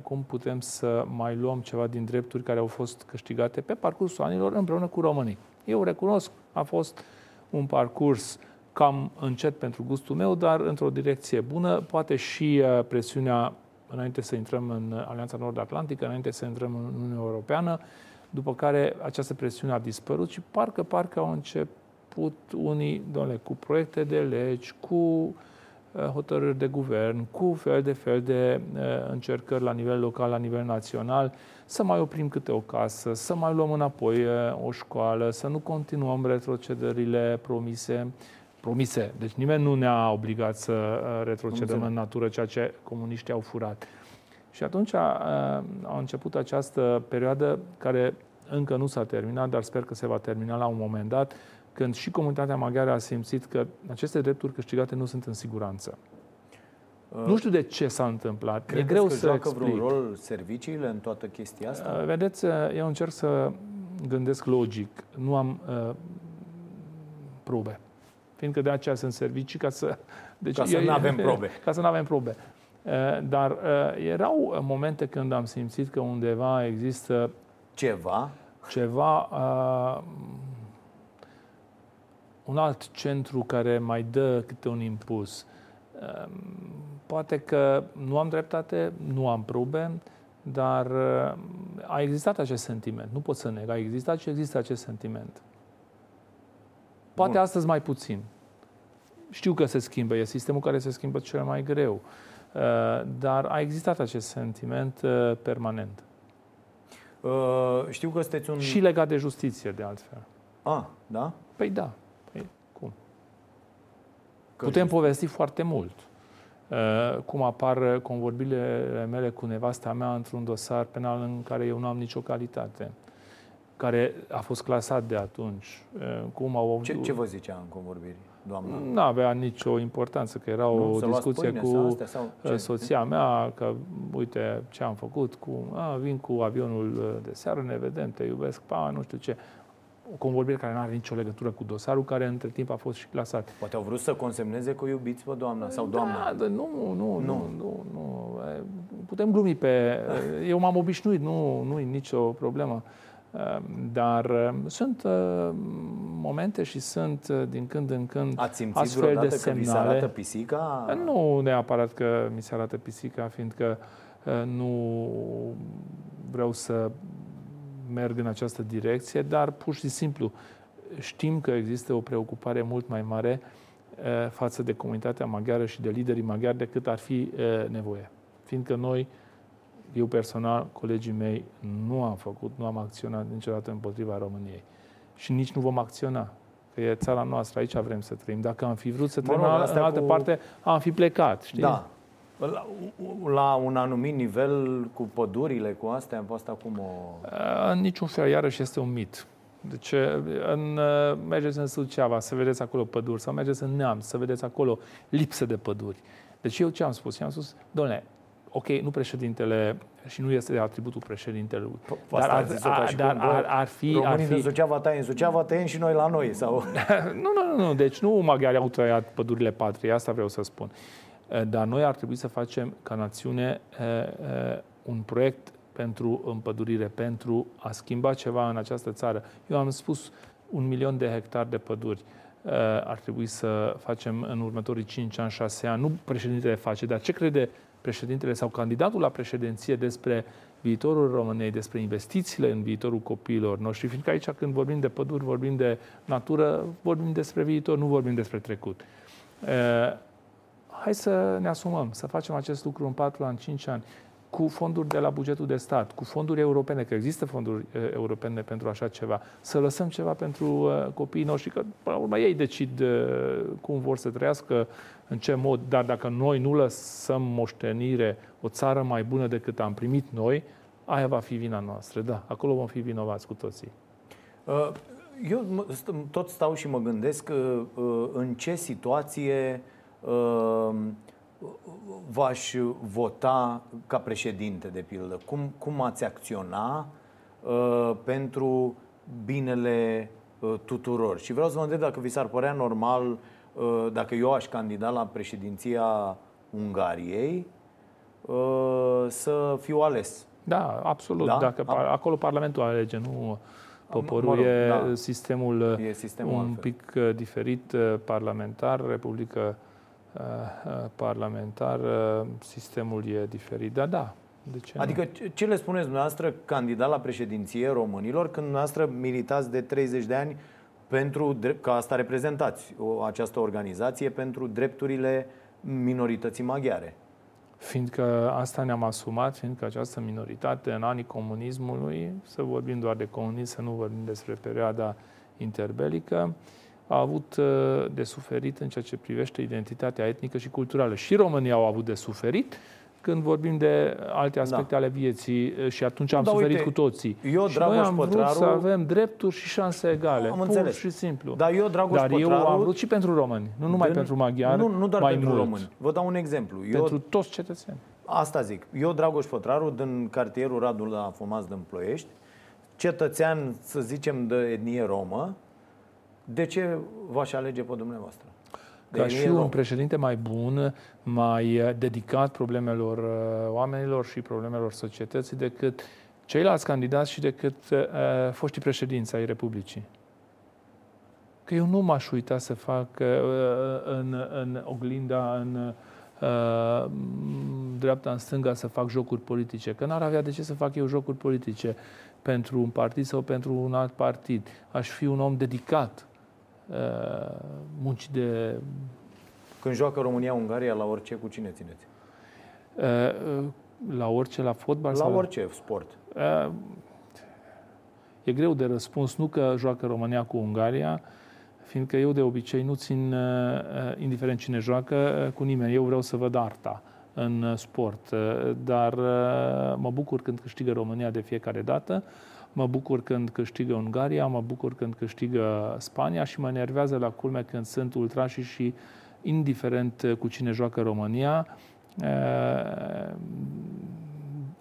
cum putem să mai luăm ceva din drepturi care au fost câștigate pe parcursul anilor împreună cu românii. Eu recunosc, a fost un parcurs cam încet pentru gustul meu, dar într-o direcție bună. Poate și presiunea înainte să intrăm în Alianța Nord-Atlantică, înainte să intrăm în Uniunea Europeană, după care această presiune a dispărut și parcă, parcă au început unii, doamne, cu proiecte de legi, cu uh, hotărâri de guvern, cu fel de fel de uh, încercări la nivel local, la nivel național, să mai oprim câte o casă, să mai luăm înapoi uh, o școală, să nu continuăm retrocedările promise, promise. Deci nimeni nu ne-a obligat să uh, retrocedăm în natură ceea ce comuniștii au furat. Și atunci a, uh, a început această perioadă care încă nu s-a terminat, dar sper că se va termina la un moment dat, când și comunitatea maghiară a simțit că aceste drepturi câștigate nu sunt în siguranță. Uh, nu știu de ce s-a întâmplat. Credeți e greu că să joacă explic. vreun rol serviciile în toată chestia asta? Uh, vedeți, eu încerc să gândesc logic. Nu am uh, probe fiindcă de aceea sunt servicii ca să... Deci, ca să nu avem probe. Ca să nu avem probe. Dar erau momente când am simțit că undeva există... Ceva? Ceva... Uh, un alt centru care mai dă câte un impuls. Uh, poate că nu am dreptate, nu am probe, dar uh, a existat acest sentiment. Nu pot să neg. A existat și există acest sentiment. Poate Bun. astăzi mai puțin. Știu că se schimbă, e sistemul care se schimbă cel mai greu. Uh, dar a existat acest sentiment uh, permanent. Uh, știu că sunteți un... Și legat de justiție, de altfel. Ah, da? Păi da. Păi, cum? Că Putem justiție. povesti foarte mult. Uh, cum apar convorbirile mele cu nevasta mea într-un dosar penal în care eu nu am nicio calitate care a fost clasat de atunci. Cum au... ce, ce vă zicea în convorbiri, doamna? Nu avea nicio importanță, că era nu, o discuție cu sau astea, sau soția mea, că uite ce am făcut, cu, a, vin cu avionul de seară, ne vedem, te iubesc, pa, nu știu ce. O convorbire care nu are nicio legătură cu dosarul, care între timp a fost și clasat. Poate au vrut să consemneze că iubiți pe doamna sau doamna. Da, nu, nu, nu, nu, nu, nu. Putem glumi pe... Eu m-am obișnuit, nu, nu e nicio problemă. Ehm, dar ehm, sunt ehm, momente și sunt din când în când Ați simțit astfel de semnale. că vi se arată pisica? Nu neapărat că mi se arată pisica, fiindcă nu vreau să merg în această direcție, dar pur și simplu știm că există o preocupare mult mai mare față de comunitatea maghiară și de liderii maghiari decât ar fi nevoie. Fiindcă noi eu personal, colegii mei, nu am făcut, nu am acționat niciodată împotriva României. Și nici nu vom acționa. Că e țara noastră, aici vrem să trăim. Dacă am fi vrut să trăim în altă cu... parte, am fi plecat, știi? Da. La, la un anumit nivel, cu pădurile, cu astea, am fost acum o... În niciun fel, iarăși este un mit. Deci, în, mergeți în Suceava să vedeți acolo păduri, sau mergeți în Neam să vedeți acolo lipsă de păduri. Deci eu ce am spus? Eu am spus, doamne, ok, nu președintele și nu este de atributul președintelui. Dar ar, ar, dar ar, ar fi... Românii ar fi... în Suceava tăiem, în Suceava tăiem și noi la noi. Sau... nu, nu, nu, deci nu maghiarii au tăiat pădurile patriei, asta vreau să spun. Eh, dar noi ar trebui să facem ca națiune eh, eh, un proiect pentru împădurire, pentru a schimba ceva în această țară. Eu am spus un milion de hectare de păduri ar trebui să facem în următorii 5 ani, 6 ani. Nu președintele face, dar ce crede președintele sau candidatul la președinție despre viitorul României, despre investițiile în viitorul copiilor noștri, fiindcă aici când vorbim de păduri, vorbim de natură, vorbim despre viitor, nu vorbim despre trecut. hai să ne asumăm, să facem acest lucru în 4 ani, 5 ani. cu fonduri de la bugetul de stat, cu fonduri europene, că există fonduri uh, europene pentru așa ceva, să lăsăm ceva pentru uh, copiii noștri, că până la urmă ei decid uh, cum vor să trăiască, în ce mod, dar dacă noi nu lăsăm moștenire o țară mai bună decât am primit noi, aia va fi vina noastră. Da, acolo vom fi vinovați cu toții. Uh, eu tot stau și mă gândesc uh, uh, în ce situație v-aș vota ca președinte, de pildă. Cum, cum ați acționa pentru binele tuturor? Și vreau să vă întreb dacă vi s-ar părea normal, dacă eu aș candida la președinția Ungariei, să fiu ales. Da, absolut. Da? Dacă acolo Parlamentul alege, nu Poporul mă rog, e, da. sistemul e sistemul un altfel. pic uh, diferit, uh, parlamentar, republică uh, parlamentar, sistemul e diferit. Da, da. De ce adică nu? ce le spuneți dumneavoastră candidat la președinție românilor când dumneavoastră militați de 30 de ani pentru, că asta reprezentați, o, această organizație pentru drepturile minorității maghiare? fiindcă asta ne-am asumat, fiindcă această minoritate în anii comunismului, să vorbim doar de comunism, să nu vorbim despre perioada interbelică, a avut uh, de suferit în ceea ce privește identitatea etnică și culturală. Și România au avut de suferit, când vorbim de alte aspecte da. ale vieții și atunci am da, suferit uite, cu toții. Eu, și noi am vrut Pătraru... să avem drepturi și șanse egale, am pur înțeles. și simplu. Dar eu, Dragoș Dar Pătraru... eu am vrut și pentru români, nu numai pentru maghiari, Nu, nu doar mai pentru mult. români. Vă dau un exemplu. Eu... Pentru toți cetățeni. Asta zic. Eu, Dragoș Pătraru, din cartierul Radul la Fomați din Ploiești, cetățean, să zicem, de etnie romă, de ce v-aș alege pe dumneavoastră? Ca deci și un președinte mai bun, mai uh, dedicat problemelor uh, oamenilor și problemelor societății decât ceilalți candidați și decât uh, foștii președinți ai Republicii. Că eu nu m-aș uita să fac uh, în, în oglinda, în uh, dreapta, în stânga, să fac jocuri politice. Că n-ar avea de ce să fac eu jocuri politice pentru un partid sau pentru un alt partid. Aș fi un om dedicat Uh, munci de... Când joacă România-Ungaria, la orice, cu cine țineți? Uh, la orice, la fotbal? La sau orice la... sport. Uh, e greu de răspuns. Nu că joacă România cu Ungaria, fiindcă eu de obicei nu țin, indiferent cine joacă, cu nimeni. Eu vreau să văd arta în sport, dar mă bucur când câștigă România de fiecare dată mă bucur când câștigă Ungaria, mă bucur când câștigă Spania și mă enervează la culme când sunt ultrași și indiferent cu cine joacă România,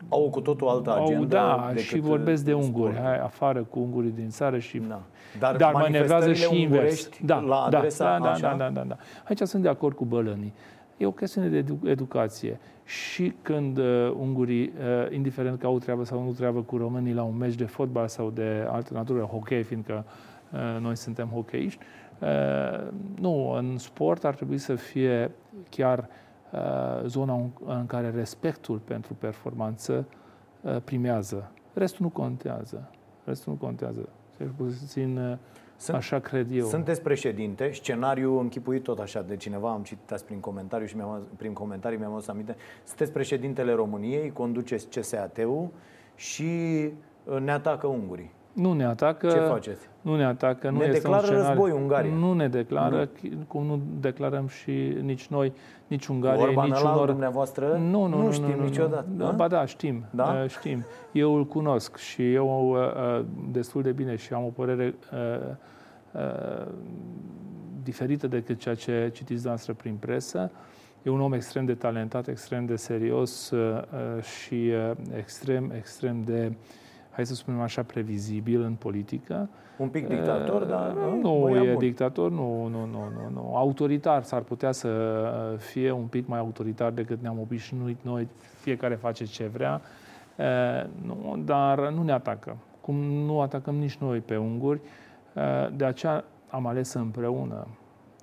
au cu totul altă agendă. Au, da, și vorbesc de unguri. Hai afară cu ungurii din țară și... Da. Dar, dar mă enervează și invers. Da, la da, adresa da, da, da, da, da, da. Aici sunt de acord cu bălănii. E o chestiune de edu- educație. Și când uh, ungurii, uh, indiferent că au treabă sau nu treabă cu românii la un meci de fotbal sau de altă natură, hockey, fiindcă uh, noi suntem hockeyiști, uh, nu, în sport ar trebui să fie chiar uh, zona în, în care respectul pentru performanță uh, primează. Restul nu contează. Restul nu contează. Cel puțin uh, sunt, așa cred eu. Sunteți președinte, scenariu închipuit tot așa de cineva, am citit azi prin comentariu și mi-am, prin comentarii mi-am adus aminte. Sunteți președintele României, conduceți CSAT-ul și uh, ne atacă ungurii. Nu ne atacă. Ce faceți? Nu ne atacă. Nu ne este declară un scenariu. război Ungaria. Nu ne declară, nu. cum nu declarăm și nici noi, nici Ungaria, Orban nici unor... dumneavoastră? Nu, nu, nu, nu știm nu, niciodată. Nu. Da? Ba da, știm. Da? Uh, știm. Eu îl cunosc și eu uh, destul de bine și am o părere Uh, diferită decât ceea ce citiți noastră prin presă. E un om extrem de talentat, extrem de serios uh, uh, și extrem, extrem de, hai să spunem așa, previzibil în politică. Un pic dictator, dar nu e bun. dictator, nu, nu, nu, nu, nu. Autoritar s-ar putea să fie un pic mai autoritar decât ne-am obișnuit noi, fiecare face ce vrea, nu, dar nu ne atacă. Cum nu atacăm nici noi pe unguri, de aceea am ales împreună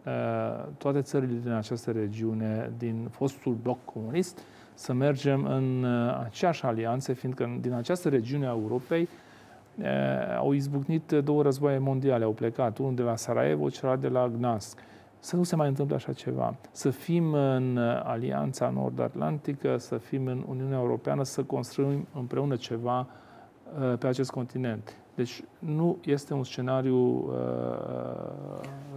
uh, toate țările din această regiune, din fostul bloc comunist, să mergem în uh, aceeași alianță, fiindcă din această regiune a Europei uh, au izbucnit două războaie mondiale, au plecat, unul de la Sarajevo, celălalt de la Gdansk. să nu se mai întâmple așa ceva. Să fim în Alianța Nord-Atlantică, să fim în Uniunea Europeană, să construim împreună ceva uh, pe acest continent. Deci nu este un scenariu uh,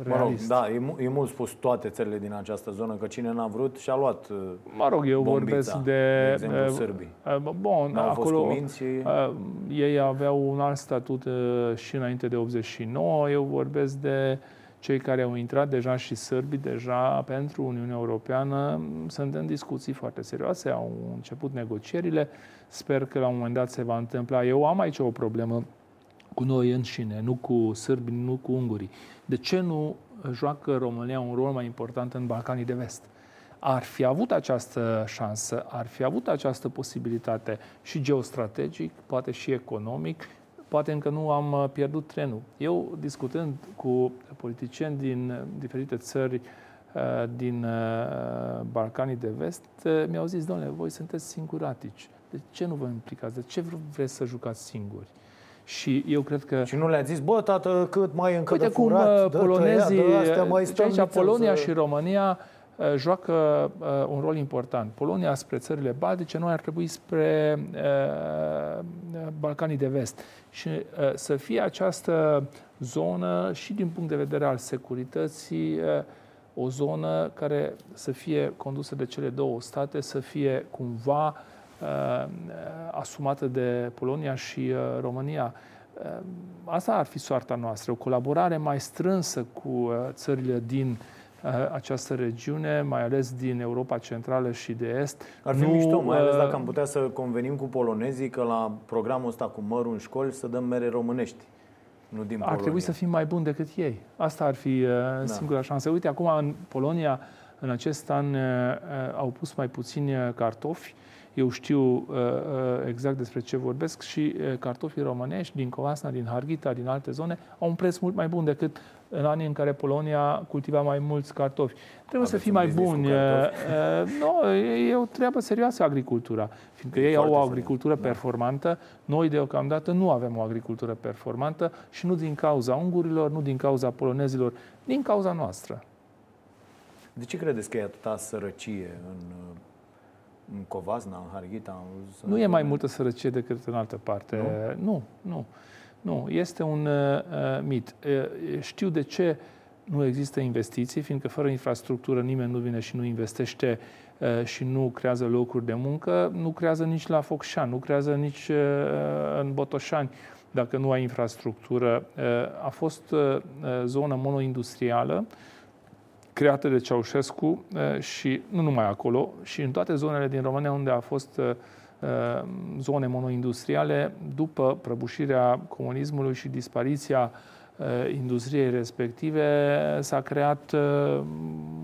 realist. Mă rog, da, e, e mult spus toate țările din această zonă, că cine n-a vrut și-a luat uh, Mă rog, eu bombița, vorbesc de... De exemplu, uh, sârbii. Uh, bun, N-au acolo fost și... uh, ei aveau un alt statut uh, și înainte de 89. Eu vorbesc de cei care au intrat deja și sârbii deja pentru Uniunea Europeană. Sunt în discuții foarte serioase, au început negocierile. Sper că la un moment dat se va întâmpla. Eu am aici o problemă cu noi înșine, nu cu sârbi, nu cu ungurii. De ce nu joacă România un rol mai important în Balcanii de Vest? Ar fi avut această șansă, ar fi avut această posibilitate și geostrategic, poate și economic, poate încă nu am uh, pierdut trenul. Eu, discutând cu politicieni din diferite țări uh, din uh, Balcanii de Vest, mi-au zis, domnule, voi sunteți singuratici. De ce nu vă implicați? De ce vreți să jucați singuri? Și eu cred că... Și nu le-a zis, bă, tată, cât mai încă Uite de cum furat, polonezii, astea, mai și aici nițel Polonia să... și România uh, joacă uh, un rol important. Polonia spre țările baltice, noi ar trebui spre uh, Balcanii de Vest. Și uh, să fie această zonă și din punct de vedere al securității, uh, o zonă care să fie condusă de cele două state, să fie cumva uh, Uh, asumată de Polonia și uh, România. Uh, asta ar fi soarta noastră, o colaborare mai strânsă cu țările din această regiune, mai ales din Europa Centrală și de Est. Ar fi nu, mișto, mai ales dacă am putea să convenim cu polonezii că la programul ăsta cu mărul în școli să dăm mere românești. Nu din ar trebui să fim mai buni decât ei. Asta ar fi da. singura șansă. Uite, acum în Polonia, în acest an, au pus mai puțini cartofi eu știu uh, uh, exact despre ce vorbesc și uh, cartofii românești din Covasna, din Harghita, din alte zone au un preț mult mai bun decât în anii în care Polonia cultiva mai mulți cartofi. Trebuie Aveți să fii mai buni. Nu, e o treabă serioasă agricultura, fiindcă e ei au o agricultură serios. Da. performantă. Noi deocamdată nu avem o agricultură performantă și nu din cauza ungurilor, nu din cauza polonezilor, din cauza noastră. De ce credeți că e atâta sărăcie în în Covazna, în Harghita? În... Nu e mai multă sărăcie decât în altă parte. Nu, nu. nu. nu. Este un uh, uh mit. Uh, știu de ce nu există investiții, fiindcă fără infrastructură nimeni nu vine și nu investește uh, și nu creează locuri de muncă, nu creează nici la Focșani, nu creează nici uh, în Botoșani dacă nu ai infrastructură. Uh, a fost uh, zonă monoindustrială, creată de Ceaușescu și nu numai acolo, și în toate zonele din România unde a fost zone monoindustriale, după prăbușirea comunismului și dispariția industriei respective, s-a creat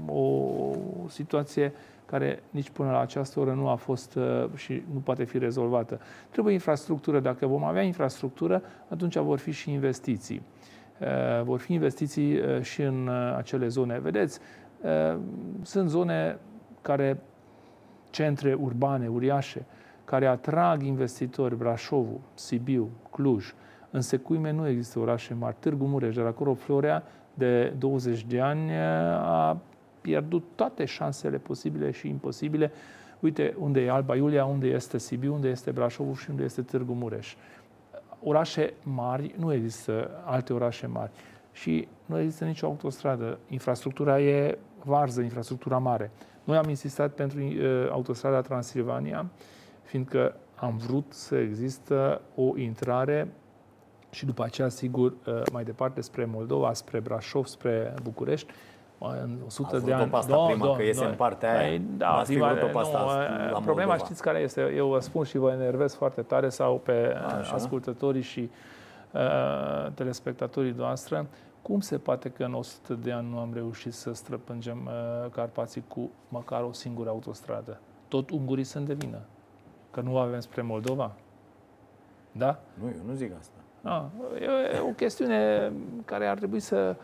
o situație care nici până la această oră nu a fost și nu poate fi rezolvată. Trebuie infrastructură. Dacă vom avea infrastructură, atunci vor fi și investiții. Uh, vor fi investiții uh, și în uh, acele zone. Vedeți, sunt zone care, centre urbane, uriașe, care atrag investitori, Brașovul, Sibiu, Cluj. În Secuime nu există orașe mari. Târgu Mureș, dar acolo Florea, de 20 de ani, a pierdut toate șansele posibile și imposibile. Uite unde e Alba Iulia, unde este Sibiu, unde este Brașovul și unde este Târgu Mureș orașe mari, nu există alte orașe mari. Și nu există nicio autostradă. Infrastructura e varză, infrastructura mare. Noi am insistat pentru uh, autostrada Transilvania, fiindcă am vrut să există o intrare și după aceea, sigur, uh, mai departe spre Moldova, spre Brașov, spre București, în 100 Ați de ani. asta da, prima, că iese în partea aia. Păi, da, prima, nu, asta la problema Moldova. știți care este? Eu vă spun și vă enervez foarte tare sau pe Așa. ascultătorii și uh, telespectatorii noastre. Cum se poate că în 100 de ani nu am reușit să străpângem uh, Carpații cu măcar o singură autostradă? Tot ungurii sunt de vină. Că nu avem spre Moldova? Da? Nu, eu nu zic asta. Ah, e o chestiune care ar trebui să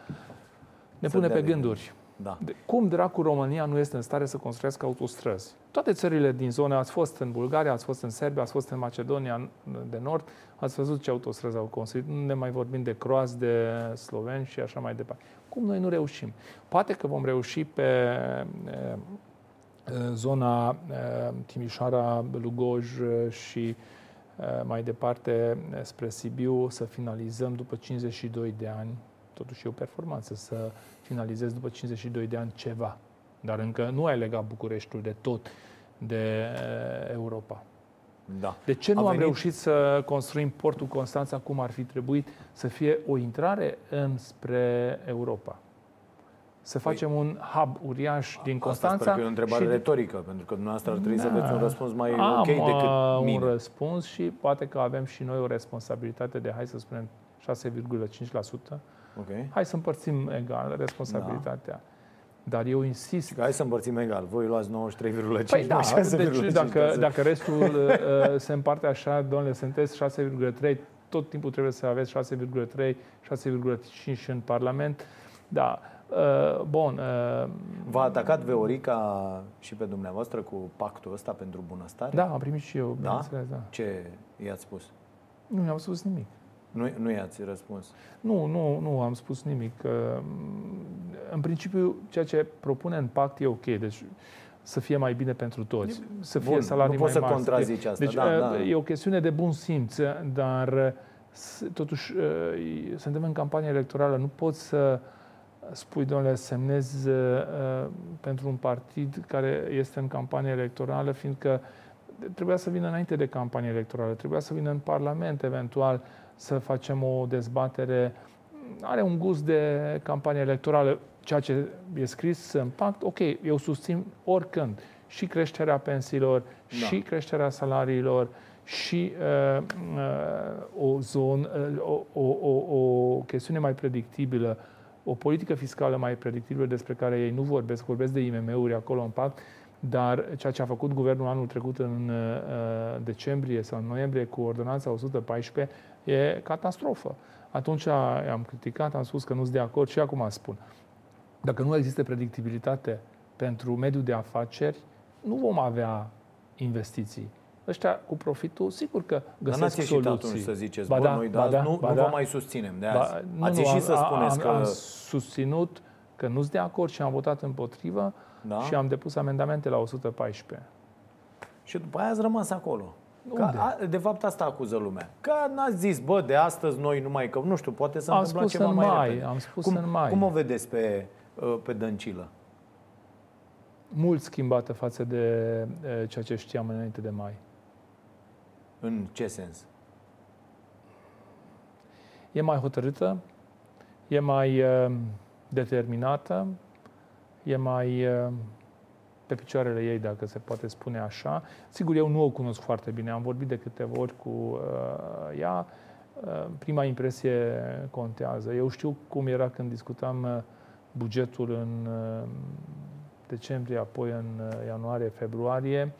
ne pune pe gânduri. Da. De, cum dracu România nu este în stare să construiască autostrăzi? Toate țările din zonă, ați fost în Bulgaria, ați fost în Serbia, ați fost în Macedonia de Nord, ați văzut ce autostrăzi au construit. Nu ne mai vorbim de croați, de sloveni și așa mai departe. Cum noi nu reușim? Poate că vom reuși pe e, zona e, Timișoara, Lugoj și mai departe spre Sibiu să finalizăm după 52 de ani, totuși e o performanță, să finalizezi după 52 de ani ceva. Dar încă nu ai legat Bucureștiul de tot de Europa. Da. De ce nu A am venit- reușit să construim portul Constanța cum ar fi trebuit să fie o intrare înspre Europa? Să facem un hub uriaș din Asta Constanța. sper că e o întrebare și- retorică, pentru că dumneavoastră ar trebui să Da. aveți un răspuns mai Am ok decât uh, mine. un răspuns și poate că avem și noi o responsabilitate de, hai să spunem, 6,5%. Ok. Hai să împărțim egal responsabilitatea. Dar eu insist Hai să împărțim egal. Voi luați 93,5, Păi da, noi 6,5. deci dacă, ca să- dacă restul uh, se împarte așa, domnule, sunteți 6,3, tot timpul trebuie să aveți 6,3, 6,5 în Parlament. Da, uh, bun. Uh, V-a atacat Veorica și pe dumneavoastră cu pactul ăsta pentru bunăstare? da, am primit și eu, Da? bineînțeles, da. Ce i-ați spus? Nu mi-au spus nimic. Nu, nu i-ați răspuns. Nu, nu, nu am spus nimic. Uh, În principiu, ceea ce propune în pact e ok. Deci să fie mai bine pentru toți. Să fie Bun, salarii nu poți mai să mari. fie- contrazici asta, Deci da, uh, da. e o chestiune de bun simț, dar uh, s- totuși uh, suntem în campanie electorală. Nu poți să spui, domnule, semnez uh, pentru un partid care este în campanie electorală, fiindcă trebuia să vină înainte de campanie electorală, trebuia să vină în Parlament, eventual, să facem o dezbatere. Are un gust de campanie electorală, ceea ce e scris în pact, ok, eu susțin oricând și creșterea pensiilor, Da. și creșterea salariilor, și uh, uh, o, zon, uh, o, o, o, o chestiune mai predictibilă, o politică fiscală mai predictibilă despre care ei nu vorbesc, vorbesc de IMM-uri acolo în pact, dar ceea ce a făcut guvernul anul trecut în uh, decembrie sau în noiembrie cu ordonanța 114 e catastrofă. Atunci am criticat, am spus că nu sunt de acord și acum spun. Dacă nu există predictibilitate pentru mediul de afaceri, nu vom avea investiții. Ăștia cu profitul, sigur că Dar găsesc n-ați ieșit soluții. atunci să ziceți, Ba bă, da, noi ba da, da, nu, ba nu da. vă mai susținem de azi. Ba, nu, Ați nu, ieșit să am, spuneți am, că... am susținut că nu sunt de acord și am votat împotrivă Da? și am depus amendamente la 114. Și după aia ați rămas acolo. Că, Unde? a, de fapt asta acuză lumea. Că n-ați zis, bă, de astăzi noi numai că, nu știu, poate să Am întâmpla spus ceva în mai mai, repede. am spus cum, în mai. Cum o vedeți pe, uh, pe Dăncilă? Mult schimbată față de e, ceea ce știam înainte de mai. În ce sens? E mai hotărâtă, e mai e, determinată, e mai e, pe picioarele ei, dacă se poate spune așa. Sigur, eu nu o cunosc foarte bine, am vorbit de câteva ori cu uh, ea. Uh, prima impresie contează. Eu știu cum era când discutam uh, bugetul în uh, decembrie, apoi în uh, ianuarie, februarie.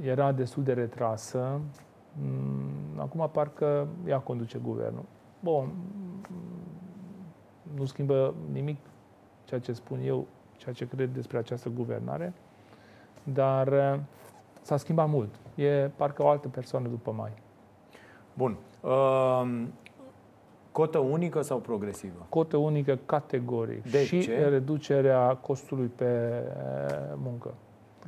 Era destul de retrasă. Mm, Acum parcă ea conduce guvernul. Bun, nu schimbă nimic ceea ce spun eu, ceea ce cred despre această guvernare, dar uh, s-a schimbat mult. E parcă o altă persoană după mai. Bun. Uh, cotă unică sau progresivă? Cotă unică categoric De și ce? reducerea costului pe uh, muncă.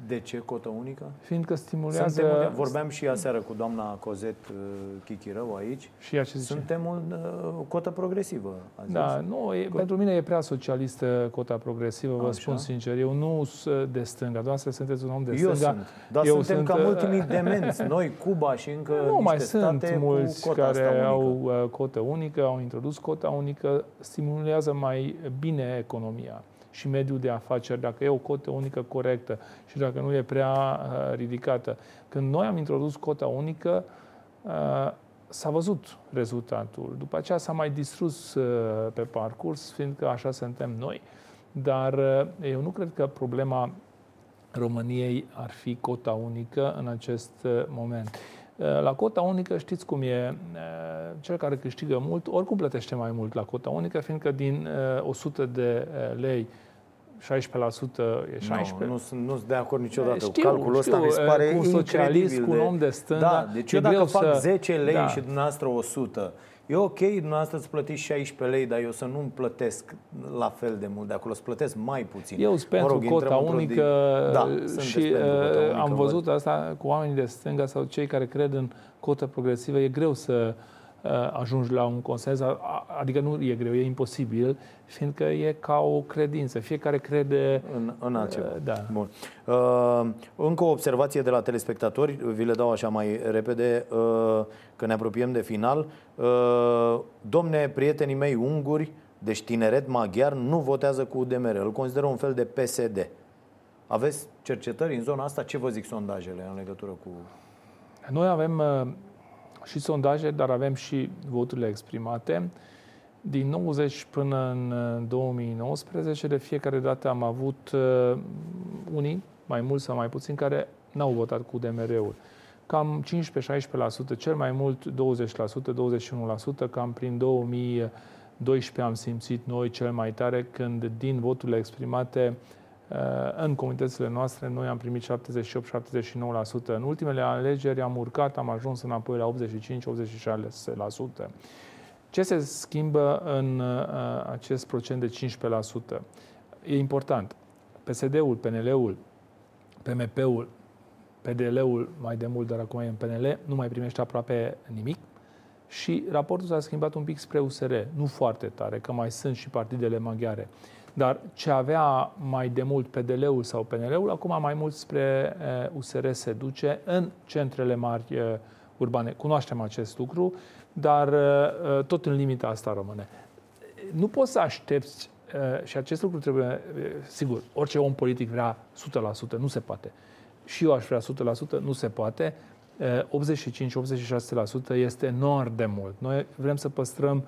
De ce cotă unică? Fiindcă stimulează Suntem, vorbeam și aseară cu doamna Cozet uh, Chichirău aici. și ea ce zice. Suntem un, uh, o cotă progresivă, a zis. Da, nu, e, Co- pentru mine e prea socialistă cota progresivă, vă Așa. spun sincer. Eu nu sunt de stânga, doar sunteți un om de Eu stânga. sunt. Dar eu suntem sunt, cam uh, ultimii demenți. Noi, Cuba și încă Nu niște mai state sunt cu mulți cota care asta au unică. uh, cotă unică, au introdus cota unică, stimulează mai bine economia și mediul de afaceri, dacă e o cotă unică corectă și dacă nu e prea uh, ridicată. Când noi am introdus cota unică, uh, s-a văzut rezultatul. După aceea s-a mai distrus uh, pe parcurs, fiindcă așa suntem noi. Dar uh, eu nu cred că problema României ar fi cota unică în acest uh, moment. Uh, La cota unică știți cum e, uh, cel care câștigă mult, oricum plătește mai mult la cota unică, fiindcă din uh, 100 de uh, lei 16% e 16. Nu, nu, sunt, nu sunt de acord niciodată știu, calculul ăsta știu, mi se pare cu un socialist, incredibil cu un de... om de stânga, Da, deci e eu dacă greu fac să- 10 lei Da. și dumneavoastră 100, e ok dumneavoastră să plătiți 16 lei, dar eu să nu plătesc la fel de mult de acolo, să plătesc mai puțin. Eu sunt pentru intrăm cota într-o unică di- Da, și sunteți pentru cota uh, unică, am văd. văzut asta cu oamenii de stânga sau cei care cred în cotă progresivă. E greu să uh, ajungi la un consens, a- a- adică nu e greu, e imposibil, fiindcă e ca o credință. Fiecare crede... În, în altceva. Uh, da. Bun. Uh, încă o observație de la telespectatori, vi le dau așa mai repede, uh, că ne apropiem de final. Uh, domne, prietenii mei unguri, deci tineret maghiar, nu votează cu UDMR. Îl consideră un fel de PSD. Aveți cercetări în zona asta? Ce vă zic sondajele în legătură cu... Noi avem uh, și sondaje, dar avem și voturile exprimate. Din 90 până în uh, 2019, de fiecare dată am avut uh, unii, mai mulți sau mai puțini, care n-au votat cu DMR-ul. Cam 15-16%, cel mai mult 20%, 21%, cam prin 2012 am simțit noi cel mai tare când din voturile exprimate uh, în comunitățile noastre noi am primit 78-79%. În ultimele alegeri am urcat, am ajuns înapoi la 85-86%. Ce se schimbă în uh, acest procent de 15%? E important. PSD-ul, PNL-ul, PMP-ul, PDL-ul mai de mult, dar acum e în PNL, nu mai primește aproape nimic și raportul s-a schimbat un pic spre USR, nu foarte tare, că mai sunt și partidele maghiare. Dar ce avea mai de mult PDL-ul sau PNL-ul, acum mai mult spre uh, USR se duce în centrele mari uh, urbane. Cunoaștem acest lucru, dar uh, tot în limita asta rămâne. Nu poți să aștepți, uh, și acest lucru trebuie, uh, sigur, orice om politic vrea 100%, nu se poate. Și eu aș vrea 100%, nu se poate. Uh, 85-86% este enorm de mult. Noi vrem să păstrăm uh,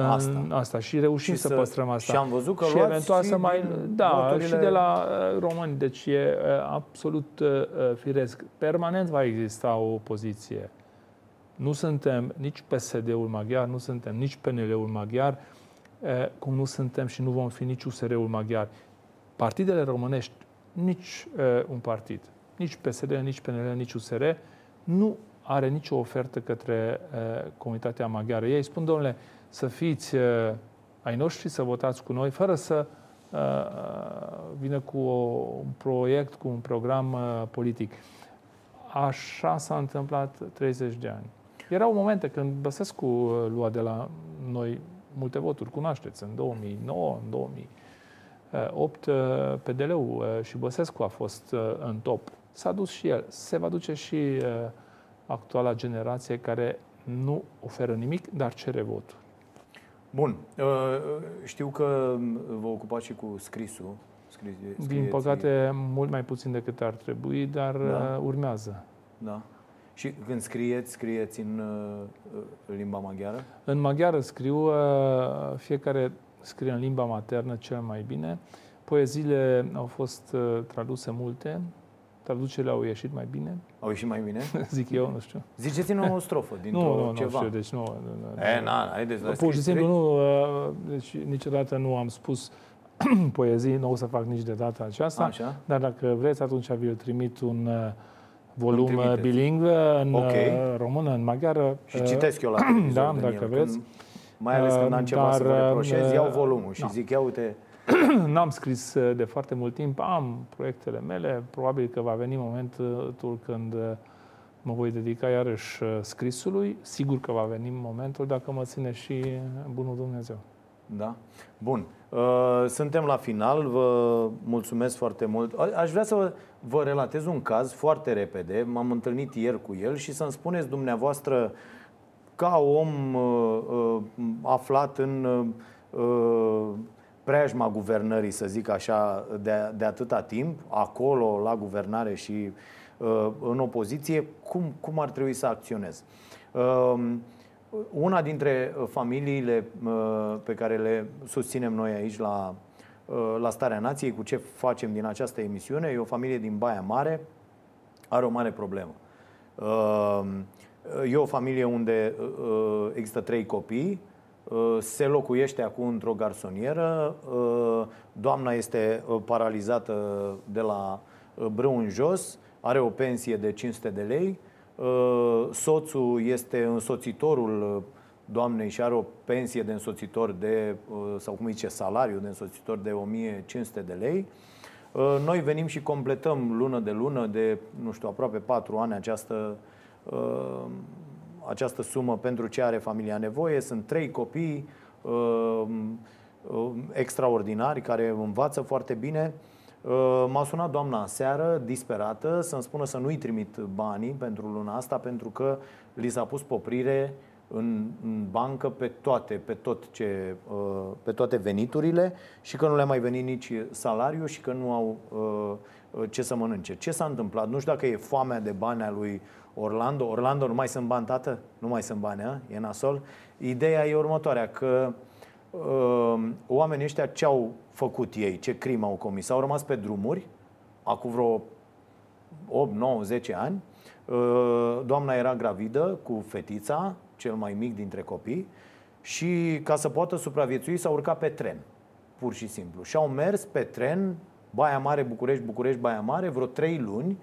Asta. asta și reușim Și să, să- păstrăm asta. și am văzut că și luați eventual și să mai din da, voturile- și de la uh, români, deci e uh, absolut uh, uh, firesc. Permanent va exista o opoziție. Nu suntem nici PSD-ul maghiar, nu suntem nici PNL-ul maghiar, uh, cum nu suntem și nu vom fi nici USR-ul maghiar. Partidele românești, nici uh, un partid, nici PSD, nici PNL, nici USR, nu are nicio ofertă către uh, comunitatea maghiară. Ei spun, domnule, să fiți uh, ai noștri, să votați cu noi, fără să uh, vină cu o, un proiect, cu un program uh, politic. Așa s-a întâmplat 30 de ani. Erau momente când Băsescu uh, lua de la noi multe voturi, cunoașteți, în 2009, în 2008, uh, PDL-ul uh, și Băsescu a fost uh, în top. S-a dus și el. Se va duce și uh, actuala generație care nu oferă nimic, dar cere votul. Bun. Uh, Știu că vă ocupați și cu scrisul. Scris, Din scrieți- păcate, mult mai puțin decât ar trebui, dar Da. da. urmează. Da. Și când scrieți, scrieți în uh, limba maghiară? În maghiară scriu, uh, fiecare scrie în limba maternă cel mai bine. Poeziile au fost uh, traduse multe, traducerile au ieșit mai bine, Au ieșit mai bine? zic eu, nu știu. Ziceți-ne o strofă dintr-o Nu, nu, nu ceva. știu, deci nu. nu, nu. E, na, haideți, la Pur și simplu nu, uh, deci niciodată nu am spus poezii, nu o să fac nici de data aceasta. Așa. Dar dacă vreți, atunci vi-l trimit un uh, volum Îmi uh, trimiteți. bilingv în Ok. uh, română, în maghiară. Și Uh, citesc eu la televizor da, din dacă el, vreți. Când, mai ales când am ceva Dar, să vă reproșez, uh, iau volumul și da. zic, ia uite, N-am scris uh, de foarte mult timp, am proiectele mele, probabil că va veni momentul când uh, mă voi dedica iarăși uh, scrisului. Sigur că va veni momentul dacă mă ține și bunul Dumnezeu. Da? Bun. Uh, Suntem la final. Vă mulțumesc foarte mult. A- Aș vrea să vă, vă relatez un caz foarte repede. M-am întâlnit ieri cu el și să-mi spuneți dumneavoastră, ca om uh, uh, aflat în uh, preajma guvernării, să zic așa, de, de atâta timp, acolo, la guvernare și uh, în opoziție, cum, cum ar trebui să acționez? Uh, una dintre uh, familiile uh, pe care le susținem noi aici la, uh, la Starea Nației, cu ce facem din această emisiune, e o familie din Baia Mare, are o mare problemă. Uh, E o familie unde uh, există trei copii, se locuiește acum într-o garsonieră, doamna este paralizată de la brâu în jos, are o pensie de 500 de lei, soțul este însoțitorul doamnei și are o pensie de însoțitor de, sau cum zice, salariu de însoțitor de 1500 de lei. Noi venim și completăm lună de lună, de, nu știu, aproape 4 ani această această sumă pentru ce are familia nevoie. Sunt trei copii uh, uh, extraordinari care învață foarte bine. Uh, m-a sunat doamna seară, disperată, să-mi spună să nu-i trimit banii pentru luna asta, pentru că li s-a pus poprire în, în bancă pe toate, pe tot ce, pe toate veniturile și că nu le-a mai venit nici salariu și că nu au ce să mănânce. Ce s-a întâmplat? Nu știu dacă e foamea de bani a lui Orlando. Orlando, nu mai sunt bani, tată? Nu mai sunt bani, a? e nasol. Ideea e următoarea, că uh, oamenii ăștia ce au făcut ei, ce crimă au comis? Au rămas pe drumuri, acum vreo 8, 9, 10 ani. Uh, doamna era gravidă cu fetița, cel mai mic dintre copii, și ca să poată supraviețui s-a urcat pe tren, pur și simplu. Și au mers pe tren Baia Mare, București, București, Baia Mare, vreo 3 luni,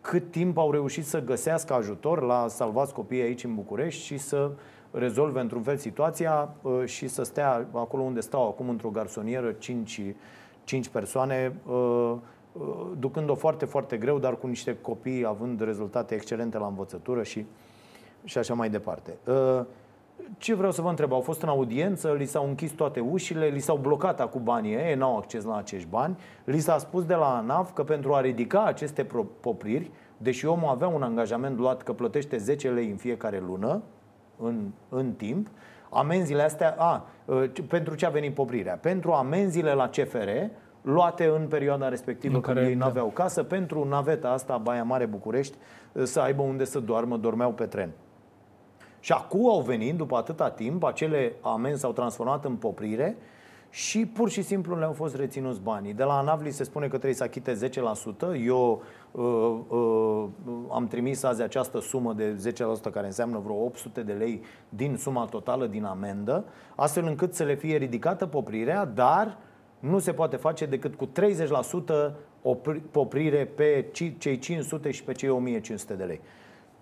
cât timp au reușit să găsească ajutor la salvați copiii aici în București și să rezolve într-un fel situația uh, și să stea acolo unde stau acum într-o garsonieră 5, 5 persoane, uh, uh, ducând-o foarte, foarte greu, dar cu niște copii având rezultate excelente la învățătură și, și așa mai departe. Ce vreau să vă întreb? Au fost în audiență, li s-au închis toate ușile, li s-au blocat acum banii ei, n-au acces la acești bani. Li s-a spus de la ANAF că pentru a ridica aceste popriri, deși omul avea un angajament luat că plătește 10 lei în fiecare lună, în, în timp, amenziile astea, a, ă, pentru ce a venit poprirea? Pentru amenziile la CFR, luate în perioada respectivă în când ei nu aveau casă, pentru naveta asta Baia Mare București să aibă unde să doarmă, dormeau pe tren. Și acum au venit, după atâta timp, acele amenzi s-au transformat în poprire și pur și simplu le-au fost reținuți banii. De la ANAVLI se spune că trebuie să achite 10%. Eu uh, uh, am trimis azi această sumă de 10% care înseamnă vreo 800 de lei din suma totală din amendă, astfel încât să le fie ridicată poprirea, dar nu se poate face decât cu 30% poprire pe cei 500 și pe cei 1500 de lei.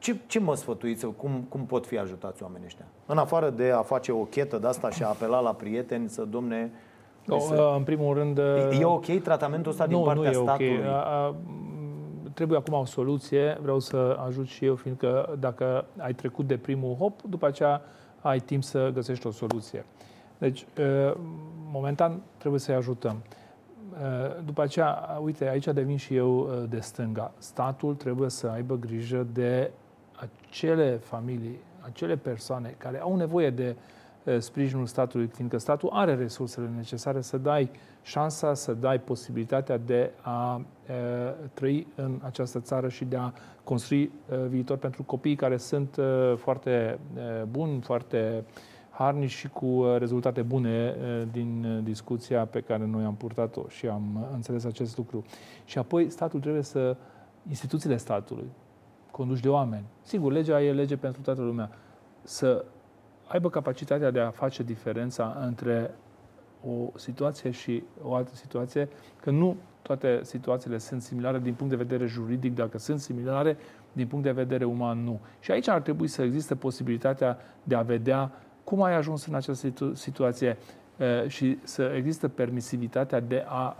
Ce, ce mă sfătuiți? Cum, cum pot fi ajutați oamenii ăștia? În afară de a face o chetă de asta și a apela la prieteni să, domne... No, să... În primul rând... E, e ok tratamentul ăsta din partea nu e statului? Okay. A, a, trebuie acum o soluție. Vreau să ajut și eu, fiindcă dacă ai trecut de primul hop, după aceea ai timp să găsești o soluție. Deci, momentan, trebuie să-i ajutăm. După aceea, uite, aici devin și eu de stânga. Statul trebuie să aibă grijă de acele familii, acele persoane care au nevoie de uh, sprijinul statului, fiindcă statul are resursele necesare să dai șansa, să dai posibilitatea de a uh, trăi în această țară și de a construi uh, viitor pentru copiii care sunt foarte buni, foarte harnici și cu rezultate bune din discuția pe care noi am purtat-o și am înțeles acest lucru. Și apoi statul trebuie să, instituțiile statului, conduși de oameni. Sigur, legea e lege pentru toată lumea. Să aibă capacitatea de a face diferența între o situație și o altă situație, că nu toate situațiile sunt similare din punct de vedere juridic, dacă sunt similare, din punct de vedere uman, nu. Și aici ar trebui să existe posibilitatea de a vedea cum ai ajuns în această situ- situație și să există permisivitatea de a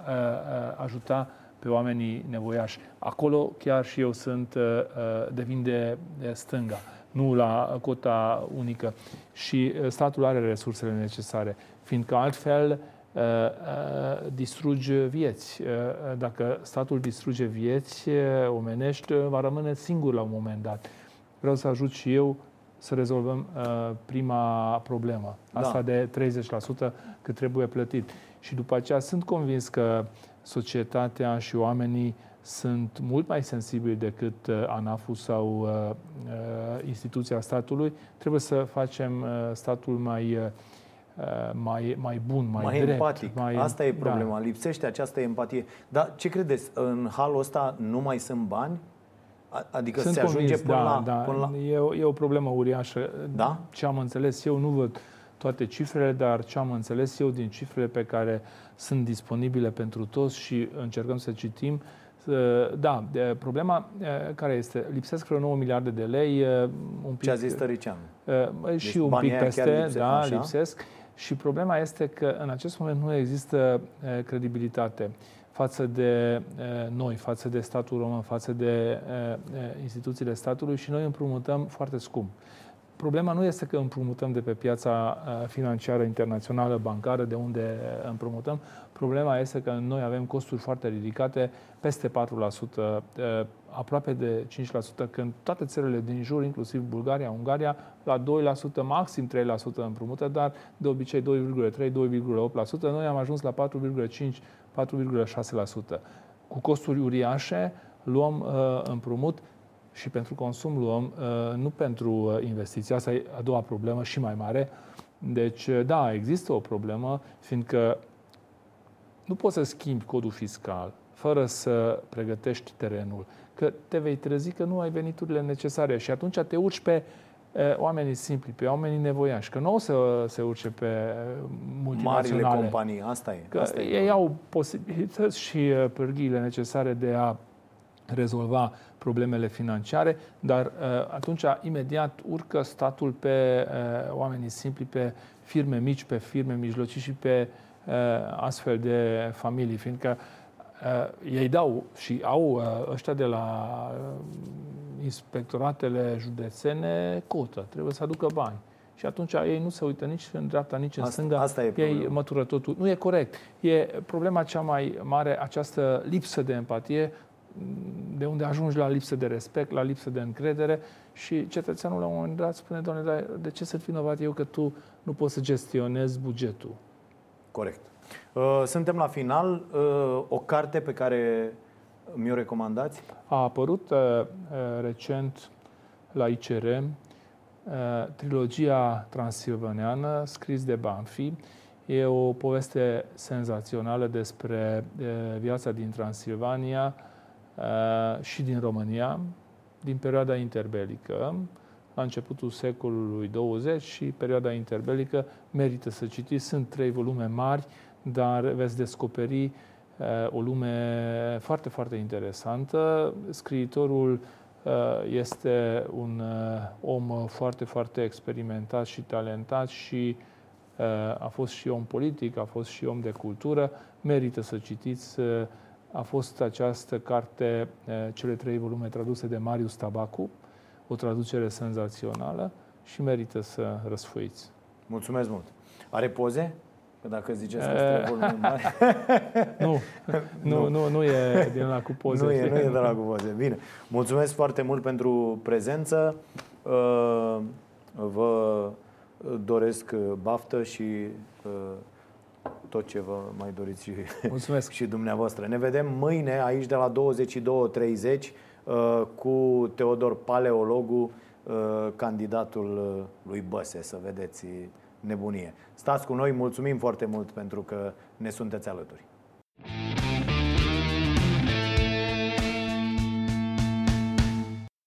ajuta pe oamenii nevoiași. Acolo chiar și eu sunt, uh, uh, devin de stânga, nu la cota unică. Și uh, statul are resursele necesare, fiindcă altfel distruge vieți. Dacă statul distruge vieți omenești, va rămâne singur la un moment dat. Vreau să ajut și eu să rezolvăm prima problemă, asta da. de 30% cât trebuie plătit. Și după aceea sunt convins că societatea și oamenii sunt mult mai sensibili decât uh, ANAF-ul sau uh, uh, instituția statului. Trebuie să facem uh, statul mai, uh, mai, mai bun, mai, mai drept. empatic. Mai, Asta e problema. Da. Lipsește această empatie. Dar ce credeți? În halul ăsta nu mai sunt bani? Adică sunt se convins, ajunge până, da, la, da. până la... E, o, e o problemă uriașă. Da? Ce am înțeles eu, nu văd toate cifrele, dar ce am înțeles eu din cifrele pe care sunt disponibile pentru toți și încercăm să citim, da, problema care este? Lipsesc vreo 9 miliarde de lei. Un pic, Ce a zis Tărician. Și deci un pic peste, lipsesc, da, așa? lipsesc. Și problema este că în acest moment nu există credibilitate față de noi, față de statul român, față de instituțiile statului și noi împrumutăm foarte scump. Problema nu este că împrumutăm de pe piața financiară internațională, bancară, de unde împrumutăm. Problema este că noi avem costuri foarte ridicate, peste 4%, aproape de 5%, când toate țările din jur, inclusiv Bulgaria, Ungaria, la 2%, maxim 3% împrumută, dar de obicei 2,3-2,8%. Noi am ajuns la 4,5-4,6%. Cu costuri uriașe, luăm uh, împrumut și pentru consum luăm, uh, nu pentru uh, investiții. Asta e a doua problemă și mai mare. Deci, uh, da, există o problemă, fiindcă nu poți să schimbi codul fiscal fără să pregătești terenul, că te vei trezi că nu ai veniturile necesare și atunci te urci pe oamenii simpli, pe oamenii nevoiași, că nu o să se urce pe multinaționale. Marile companii, asta e. Că asta e ei au posibilități și pârghiile necesare de a rezolva problemele financiare, dar uh, atunci imediat urcă statul pe uh, oamenii simpli, pe firme mici, pe firme mijlocii și pe uh, astfel de familii, fiindcă ei dau și au ăștia de la inspectoratele județene cotă, trebuie să aducă bani. Și atunci ei nu se uită nici în dreapta, nici în asta, stânga. Asta e ei mătură totul. Nu e corect. E problema cea mai mare, această lipsă de empatie de unde ajungi la lipsă de respect, la lipsă de încredere și cetățeanul la un moment dat spune, doamne, dar de ce sunt vinovat eu că tu nu poți să gestionezi bugetul? Corect. Uh, suntem la final. Uh, o carte pe care mi-o recomandați? A apărut uh, recent la ICR trilogia transilvaneană, scris de Banfi. E o poveste senzațională despre viața din Transilvania, Uh, și din România, din perioada interbelică, la începutul secolului 20 și perioada interbelică, merită să citiți. Sunt trei volume mari, dar veți descoperi uh, o lume foarte, foarte interesantă. Scriitorul uh, este un om foarte, foarte experimentat și talentat și a fost și om politic, a fost și om de cultură. Merită să citiți a fost această carte, cele trei volume traduse de Marius Tabacu, o traducere senzațională și merită să răsfoiți. Mulțumesc mult! Are poze? Că dacă ziceți că sunt volume mari... nu, nu, nu, nu e din la cu poze. Nu e, nu e de la cu poze. Bine. Mulțumesc foarte mult pentru prezență. Vă doresc baftă și tot ce vă mai doriți și, Mulțumesc. și dumneavoastră. Ne vedem mâine aici de la 22.30 uh, cu Teodor Paleologu, uh, candidatul uh, lui Băse, să vedeți nebunie. Stați cu noi, mulțumim foarte mult pentru că ne sunteți alături.